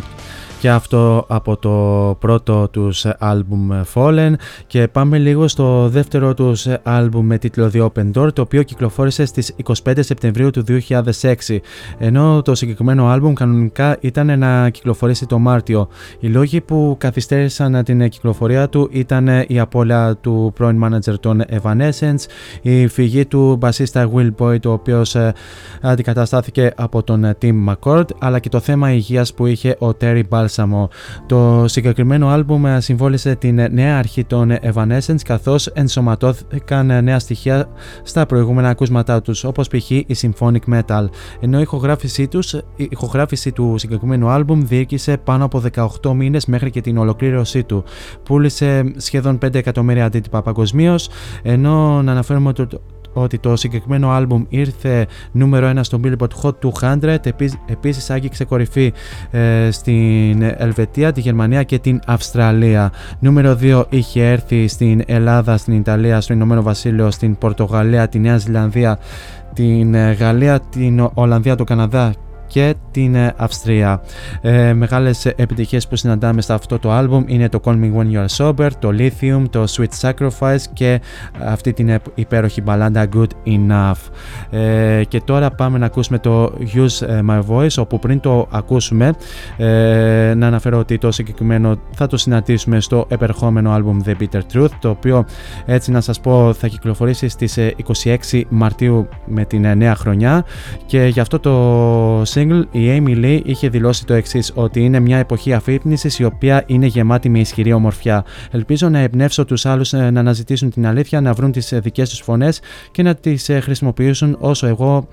και αυτό από το πρώτο τους άλμπουμ Fallen και πάμε λίγο στο δεύτερο τους άλμπουμ με τίτλο The Open Door το οποίο κυκλοφόρησε στις 25 Σεπτεμβρίου του 2006 ενώ το συγκεκριμένο άλμπουμ κανονικά ήταν να κυκλοφορήσει το Μάρτιο. Οι λόγοι που καθυστέρησαν την κυκλοφορία του ήταν η απώλεια του πρώην μάνατζερ των Evanescence, η φυγή του μπασίστα Will Boyd ο οποίος ε, αντικαταστάθηκε από τον Tim McCord αλλά και το θέμα υγείας που είχε ο Terry Balsam το συγκεκριμένο άλμπουμ συμβόλισε την νέα αρχή των Evanescence καθώς ενσωματώθηκαν νέα στοιχεία στα προηγούμενα ακούσματά τους όπως π.χ. η Symphonic Metal ενώ η ηχογράφησή, τους, η ηχογράφηση του συγκεκριμένου άλμπουμ διήρκησε πάνω από 18 μήνες μέχρι και την ολοκλήρωσή του. Πούλησε σχεδόν 5 εκατομμύρια αντίτυπα παγκοσμίως, ενώ να αναφέρουμε ότι ότι το συγκεκριμένο άλμπουμ ήρθε νούμερο 1 στο Billboard Hot 200 επίσης άγγιξε κορυφή ε, στην Ελβετία, τη Γερμανία και την Αυστραλία. Νούμερο 2 είχε έρθει στην Ελλάδα, στην Ιταλία, στο Ηνωμένο Βασίλειο στην Πορτογαλία, τη Νέα Ζηλανδία την ε, Γαλλία, την Ολλανδία, το Καναδά και την ε, Αυστρία. Ε, μεγάλες επιτυχίες που συναντάμε σε αυτό το άλμπουμ είναι το Call Me When You Are Sober, το Lithium, το Sweet Sacrifice και αυτή την υπέροχη μπαλάντα Good Enough. Ε, και τώρα πάμε να ακούσουμε το Use ε, My Voice όπου πριν το ακούσουμε ε, να αναφέρω ότι το συγκεκριμένο θα το συναντήσουμε στο επερχόμενο άλμπουμ The Bitter Truth το οποίο έτσι να σας πω θα κυκλοφορήσει στις 26 Μαρτίου με την νέα χρονιά και γι' αυτό το single, η Amy Lee είχε δηλώσει το εξής: Ότι είναι μια εποχή αφύπνισης η οποία είναι γεμάτη με ισχυρή ομορφιά. Ελπίζω να εμπνεύσω τους άλλους ε, να αναζητήσουν την αλήθεια, να βρουν τις δικές τους φωνές και να τις χρησιμοποιήσουν όσο εγώ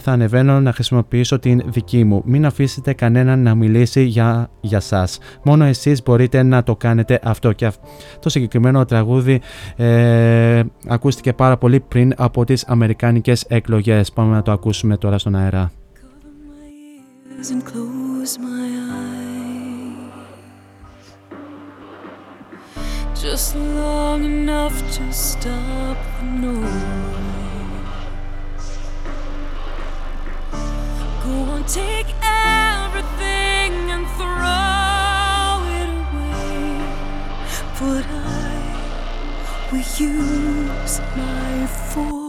θα ανεβαίνω να χρησιμοποιήσω την δική μου. Μην αφήσετε κανέναν να μιλήσει για, για σας. Μόνο εσείς μπορείτε να το κάνετε αυτό. Και το συγκεκριμένο τραγούδι ε, ακούστηκε πάρα πολύ πριν από τις αμερικάνικες εκλογές. Πάμε να το ακούσουμε τώρα στον αέρα. Just long enough to stop the noise. Go on, take everything and throw it away. But I will use my force.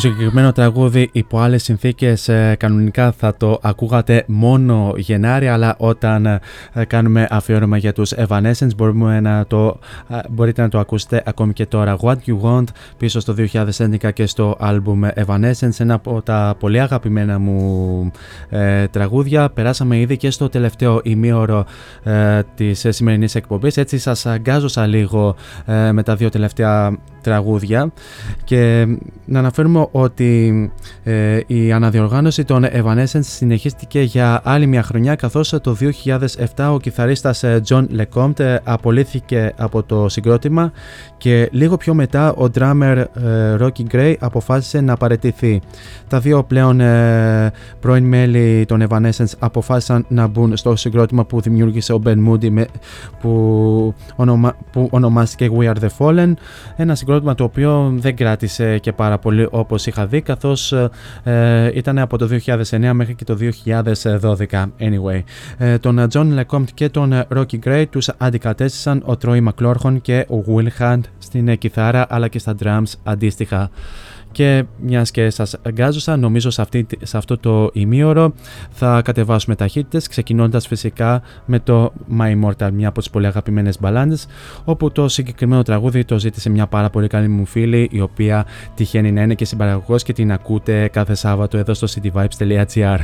Συγκεκριμένο τραγούδι υπό άλλες συνθήκες ε, κανονικά θα το ακούγατε μόνο Γενάρη, αλλά όταν ε, κάνουμε αφιέρωμα για τους Evanescence μπορούμε να το, ε, μπορείτε να το ακούσετε ακόμη και τώρα. What You Want πίσω στο 2011 και στο album Evanescence, ένα από τα πολύ αγαπημένα μου τραγούδια. Περάσαμε ήδη και στο τελευταίο ημίωρο ε, της σημερινής εκπομπής. Έτσι, σας αγκάζωσα λίγο με τα δύο τελευταία τραγούδια και να αναφέρουμε ότι ε, η αναδιοργάνωση των Evanescence συνεχίστηκε για άλλη μια χρονιά καθώς το 2007 ο κιθαρίστας ε, John LeCompte ε, απολύθηκε από το συγκρότημα και λίγο πιο μετά ο drummer ε, Rocky Gray αποφάσισε να παρετηθεί. Τα δύο πλέον ε, πρώην μέλη των Evanescence αποφάσισαν να μπουν στο συγκρότημα που δημιούργησε ο Ben Moody που, ονομα, που ονομάστηκε We Are The Fallen ένα συγκρότημα το οποίο δεν κράτησε και πάρα πολύ όπως είχα δει καθώς ε, ήταν από το 2009 μέχρι και το 2012 anyway. Ε, τον John LeCompte και τον Rocky Gray τους αντικατέστησαν ο Troy McClorhon και ο Will Hunt στην κιθάρα αλλά και στα drums αντίστοιχα. Και μιας και σας αγκάζωσα, νομίζω σε, αυτή, σε αυτό το ημίωρο θα κατεβάσουμε ταχύτητες, ξεκινώντας φυσικά με το My Immortal, μια από τις πολύ αγαπημένες μπαλάντες, όπου το συγκεκριμένο τραγούδι το ζήτησε μια πάρα πολύ καλή μου φίλη, η οποία τυχαίνει να είναι και συμπαραγωγός και την ακούτε κάθε Σάββατο εδώ στο cityvibes.gr.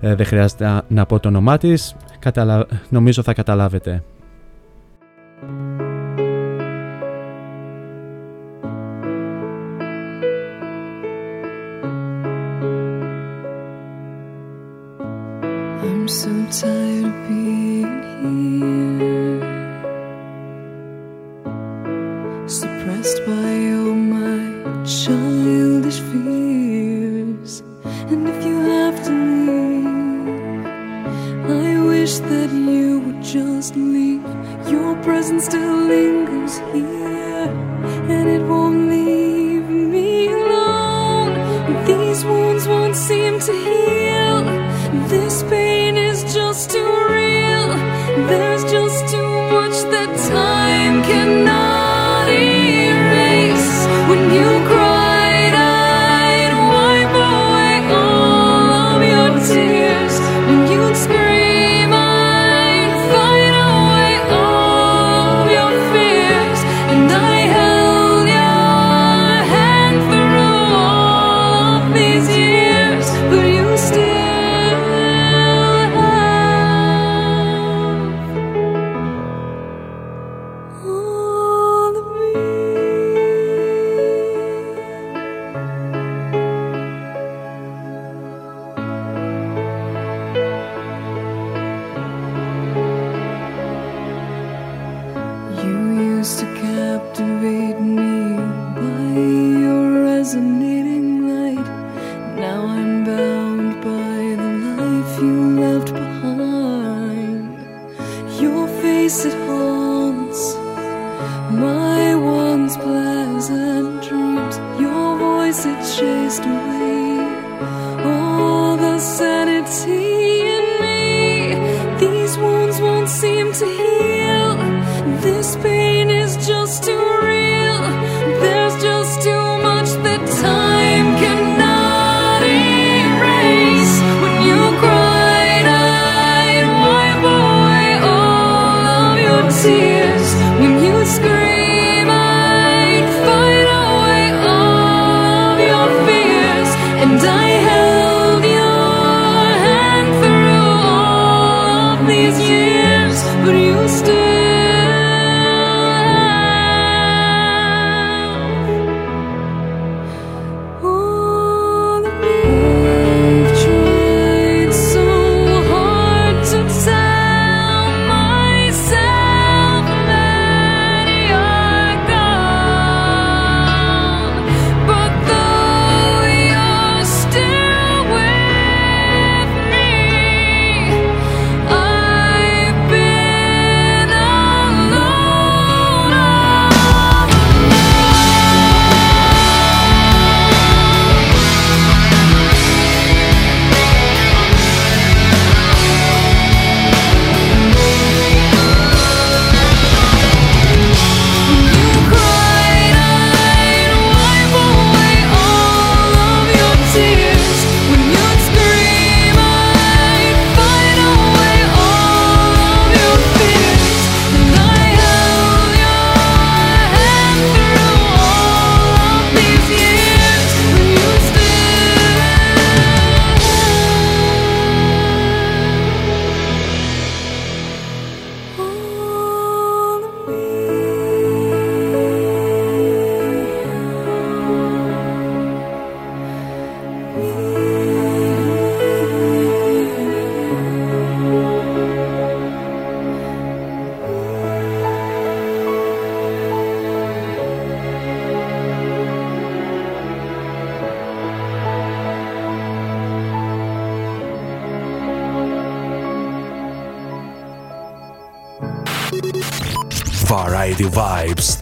Ε, δεν χρειάζεται να πω το όνομά της, νομίζω θα καταλάβετε. I'm so tired of being here, suppressed by all my childish fears. And if you have to leave, I wish that you would just leave. Your presence still lingers here, and it won't leave me alone. These wounds won't seem to heal. the time.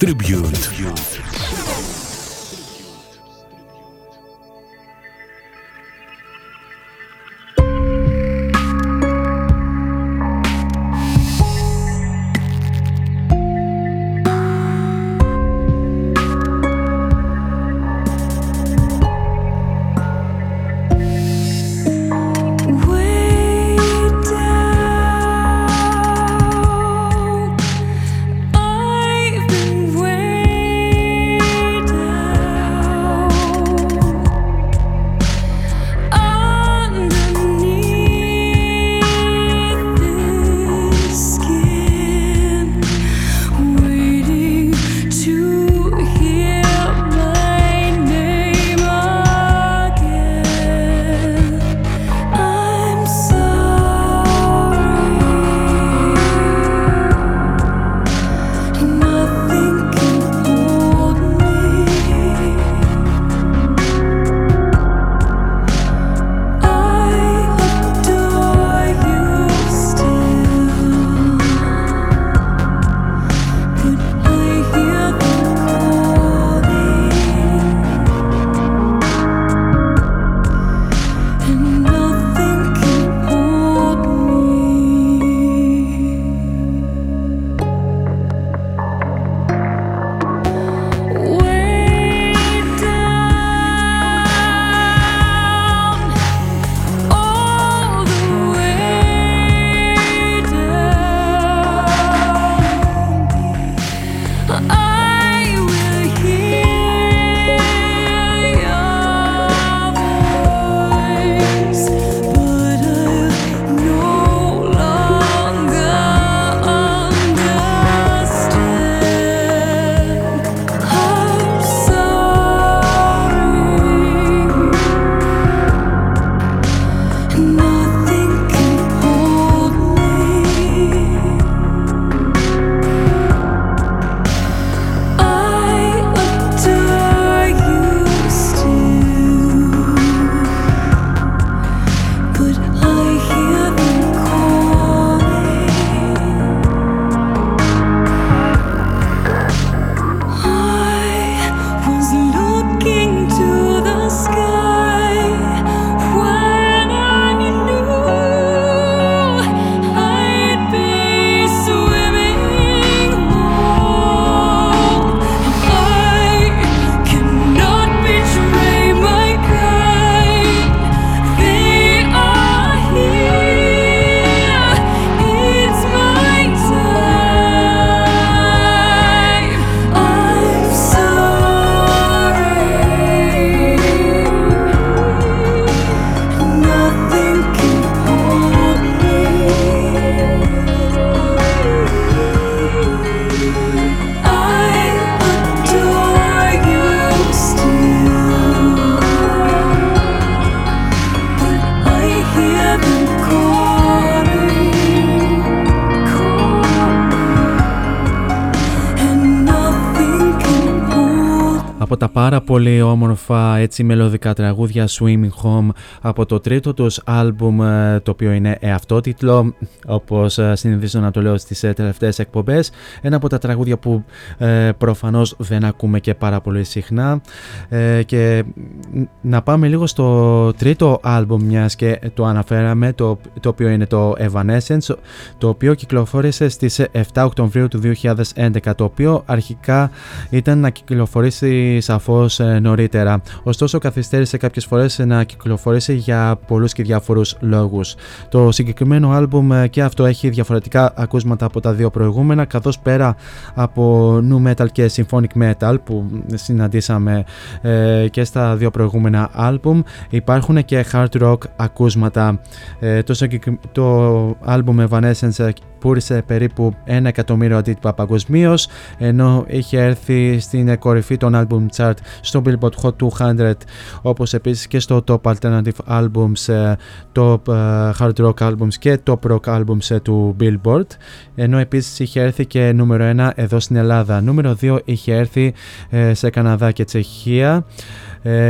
Tribute. Πολύ όμορφα έτσι μελωδικά τραγούδια Swimming Home από το τρίτο τους άλμπουμ ε, το οποίο είναι εαυτότιτλο όπως ε, συνηθίζω να το λέω στις ε, τελευταίες εκπομπές. Ένα από τα τραγούδια που ε, προφανώς δεν ακούμε και πάρα πολύ συχνά. Και να πάμε λίγο στο τρίτο άλμπουμ μιας και το αναφέραμε το, το οποίο είναι το Evanescence το οποίο κυκλοφόρησε στις 7 Οκτωβρίου του 2011 το οποίο αρχικά ήταν να κυκλοφορήσει σαφώς νωρίτερα ωστόσο καθυστέρησε κάποιες φορές να κυκλοφορήσει για πολλούς και διάφορους λόγους. Το συγκεκριμένο άλμπουμ και αυτό έχει διαφορετικά ακούσματα από τα δύο προηγούμενα καθώς πέρα από nu metal και symphonic metal που συναντήσαμε ε, και στα δύο προηγούμενα άλμπουμ υπάρχουν και hard rock ακούσματα. Ε, το, το άλμπουμ Evanescence πούλησε περίπου 1 εκατομμύριο αντίτυπα παγκοσμίως, ενώ είχε έρθει στην κορυφή των album chart στο Billboard Hot 200, όπως επίσης και στο Top Alternative Albums, ε, Top ε, Hard Rock Albums και Top Rock Albums ε, του Billboard, ενώ επίσης είχε έρθει και νούμερο 1 εδώ στην Ελλάδα. Νούμερο 2 είχε έρθει σε Καναδά και Τσεχία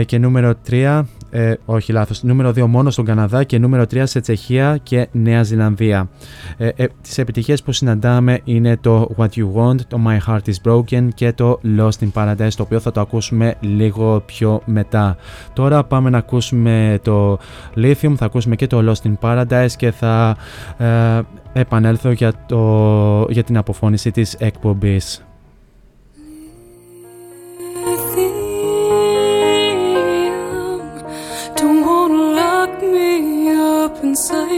και νούμερο 3 ε, όχι λάθος, νούμερο 2 μόνο στον Καναδά και νούμερο 3 σε Τσεχία και Νέα Ζηλανδία. Ε, ε, τις επιτυχίες που συναντάμε είναι το What You Want, το My Heart Is Broken και το Lost in Paradise, το οποίο θα το ακούσουμε λίγο πιο μετά. Τώρα πάμε να ακούσουμε το Lithium, θα ακούσουμε και το Lost in Paradise και θα ε, επανέλθω για, το, για την αποφώνηση της εκπομπής. inside.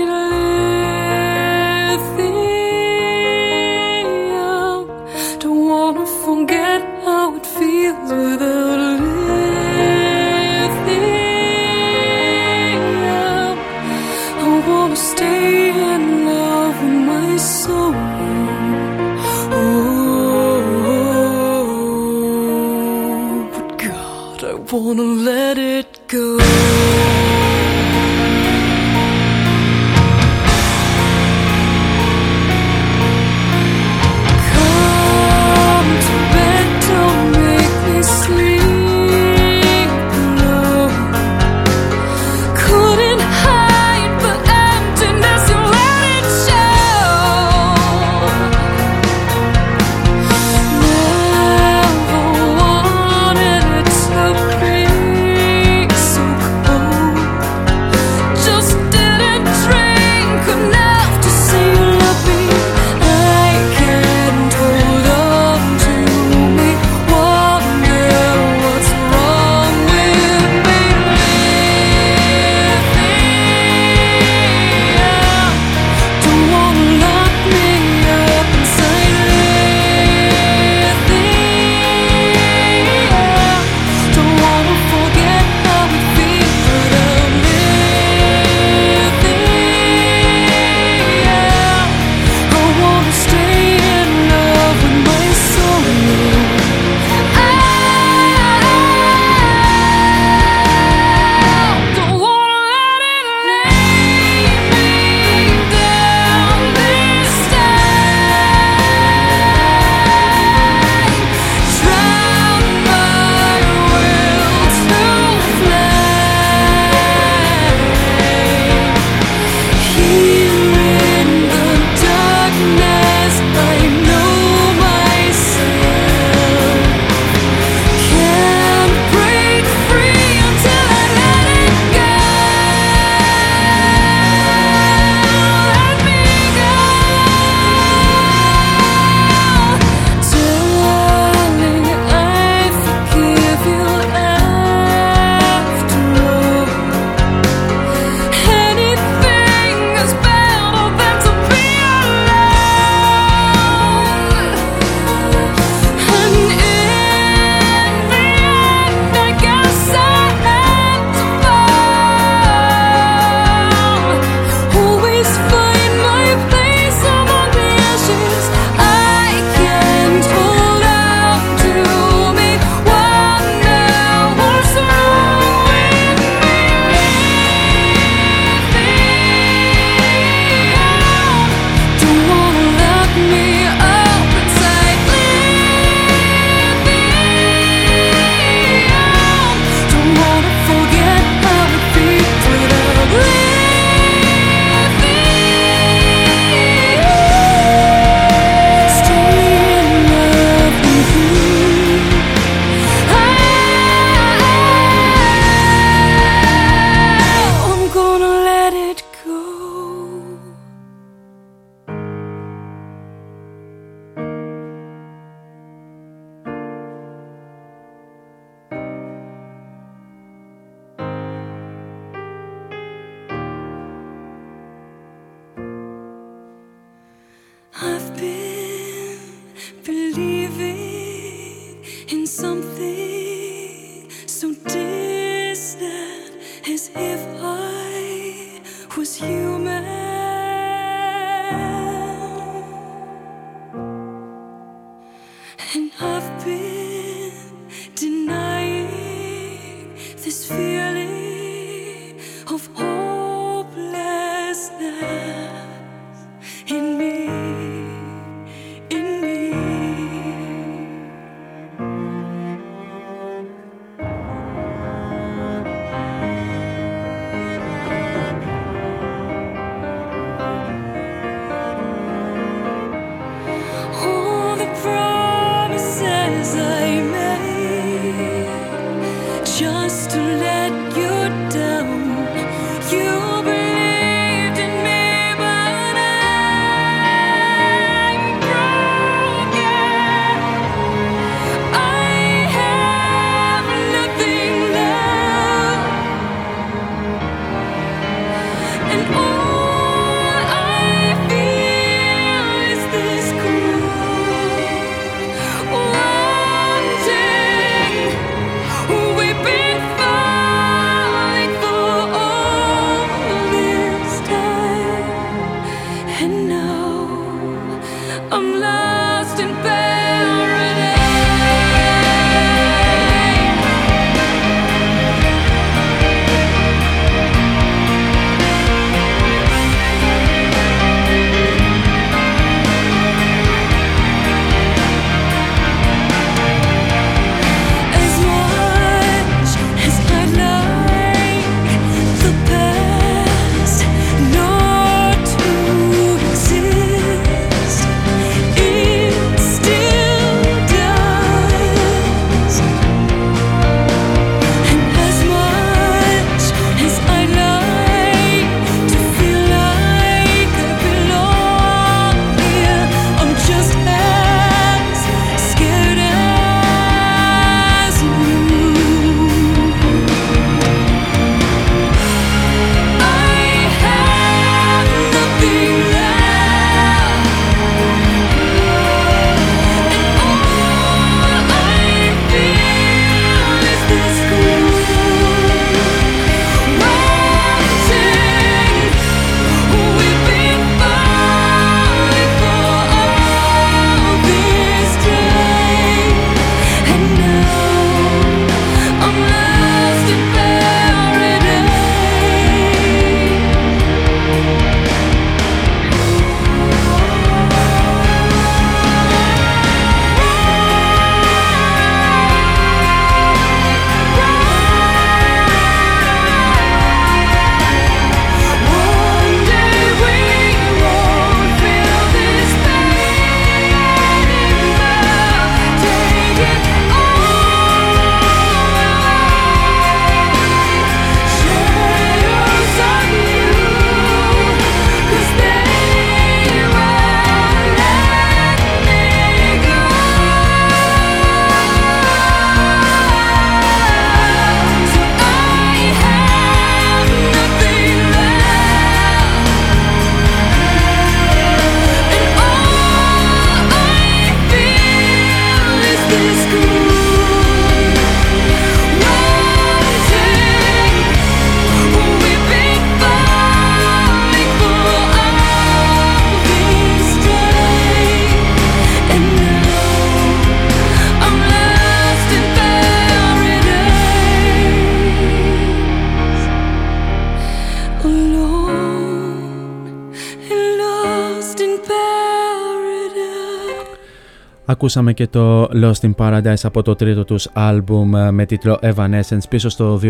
Ακούσαμε και το Lost in Paradise από το τρίτο τους άλμπουμ ε, με τίτλο Evanescence πίσω στο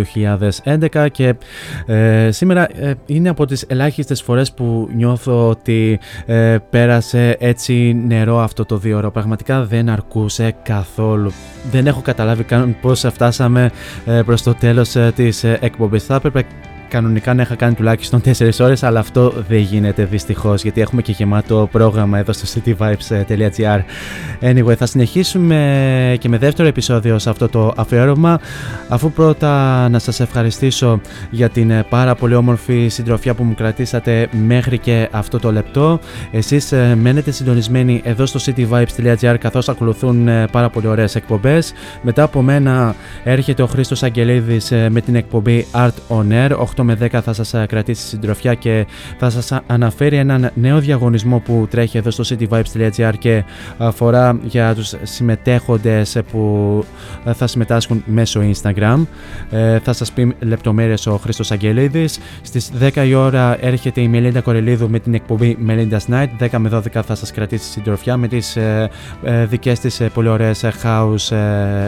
2011 και ε, σήμερα ε, είναι από τις ελάχιστες φορές που νιώθω ότι ε, πέρασε έτσι νερό αυτό το δύο ώρο. Πραγματικά δεν αρκούσε καθόλου. Δεν έχω καταλάβει καν πώς φτάσαμε προς το τέλος της εκπομπής. Θα έπρεπε κανονικά να είχα κάνει τουλάχιστον 4 ώρες, αλλά αυτό δεν γίνεται δυστυχώς γιατί έχουμε και γεμάτο πρόγραμμα εδώ στο cityvibes.gr. Anyway, θα συνεχίσουμε και με δεύτερο επεισόδιο σε αυτό το αφιέρωμα. Αφού πρώτα να σας ευχαριστήσω για την πάρα πολύ όμορφη συντροφιά που μου κρατήσατε μέχρι και αυτό το λεπτό. Εσείς ε, μένετε συντονισμένοι εδώ στο cityvibes.gr καθώς ακολουθούν ε, πάρα πολύ ωραίες εκπομπές. Μετά από μένα έρχεται ο Χρήστος Αγγελίδης ε, με την εκπομπή Art on Air. 8 με 10 θα σας ε, κρατήσει συντροφιά και θα σας αναφέρει έναν νέο διαγωνισμό που τρέχει εδώ στο cityvibes.gr και αφορά για τους συμμετέχοντες που ε, θα συμμετάσχουν μέσω Instagram. Ε, θα σας πει λεπτομέρειες ο Χρήστος Αγγελίδης. Στις 10 η ώρα έρχεται η Μελίντα Κορελίδου με την εκπομπή Melinda's Night. 10 με 12 θα σας κρατήσει συντροφιά με τις ε, ε, δικές της πολύ ωραίες house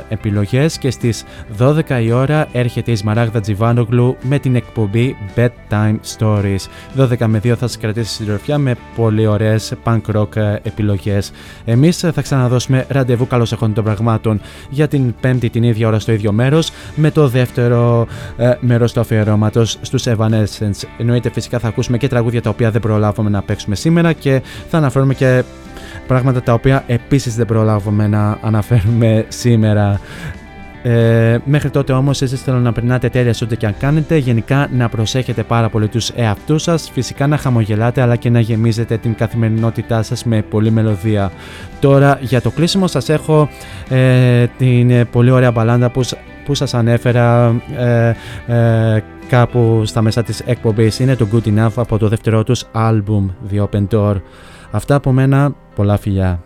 επιλογές και στις 12 η ώρα έρχεται η Σμαράγδα Τζιβάνογλου με την εκπομπή εκπομπή Bedtime Stories. 12 με 2 θα σας κρατήσει συντροφιά με πολύ ωραίες punk rock ε, επιλογές. Εμείς ε, θα ξαναδώσουμε ραντεβού καλώς εχόντων των πραγμάτων για την Πέμπτη την ίδια ώρα στο ίδιο μέρος με το δεύτερο ε, μέρος του αφιερώματος στους Evanescence. Εννοείται φυσικά θα ακούσουμε και τραγούδια τα οποία δεν προλάβουμε να παίξουμε σήμερα και θα αναφέρουμε και πράγματα τα οποία επίσης δεν προλάβουμε να αναφέρουμε σήμερα. Ε, μέχρι τότε όμως, εσείς θέλω να περνάτε τέλεια ό,τι και αν κάνετε. Γενικά να προσέχετε πάρα πολύ τους εαυτούς σας. Φυσικά να χαμογελάτε αλλά και να γεμίζετε την καθημερινότητά σας με πολλή μελωδία. Τώρα για το κλείσιμο σας έχω ε, την πολύ ωραία μπαλάντα που, που σας ανέφερα ε, ε, κάπου στα μέσα της εκπομπής είναι το Good Enough από το δεύτερό τους album The Open Door. Αυτά από μένα, πολλά φιλιά.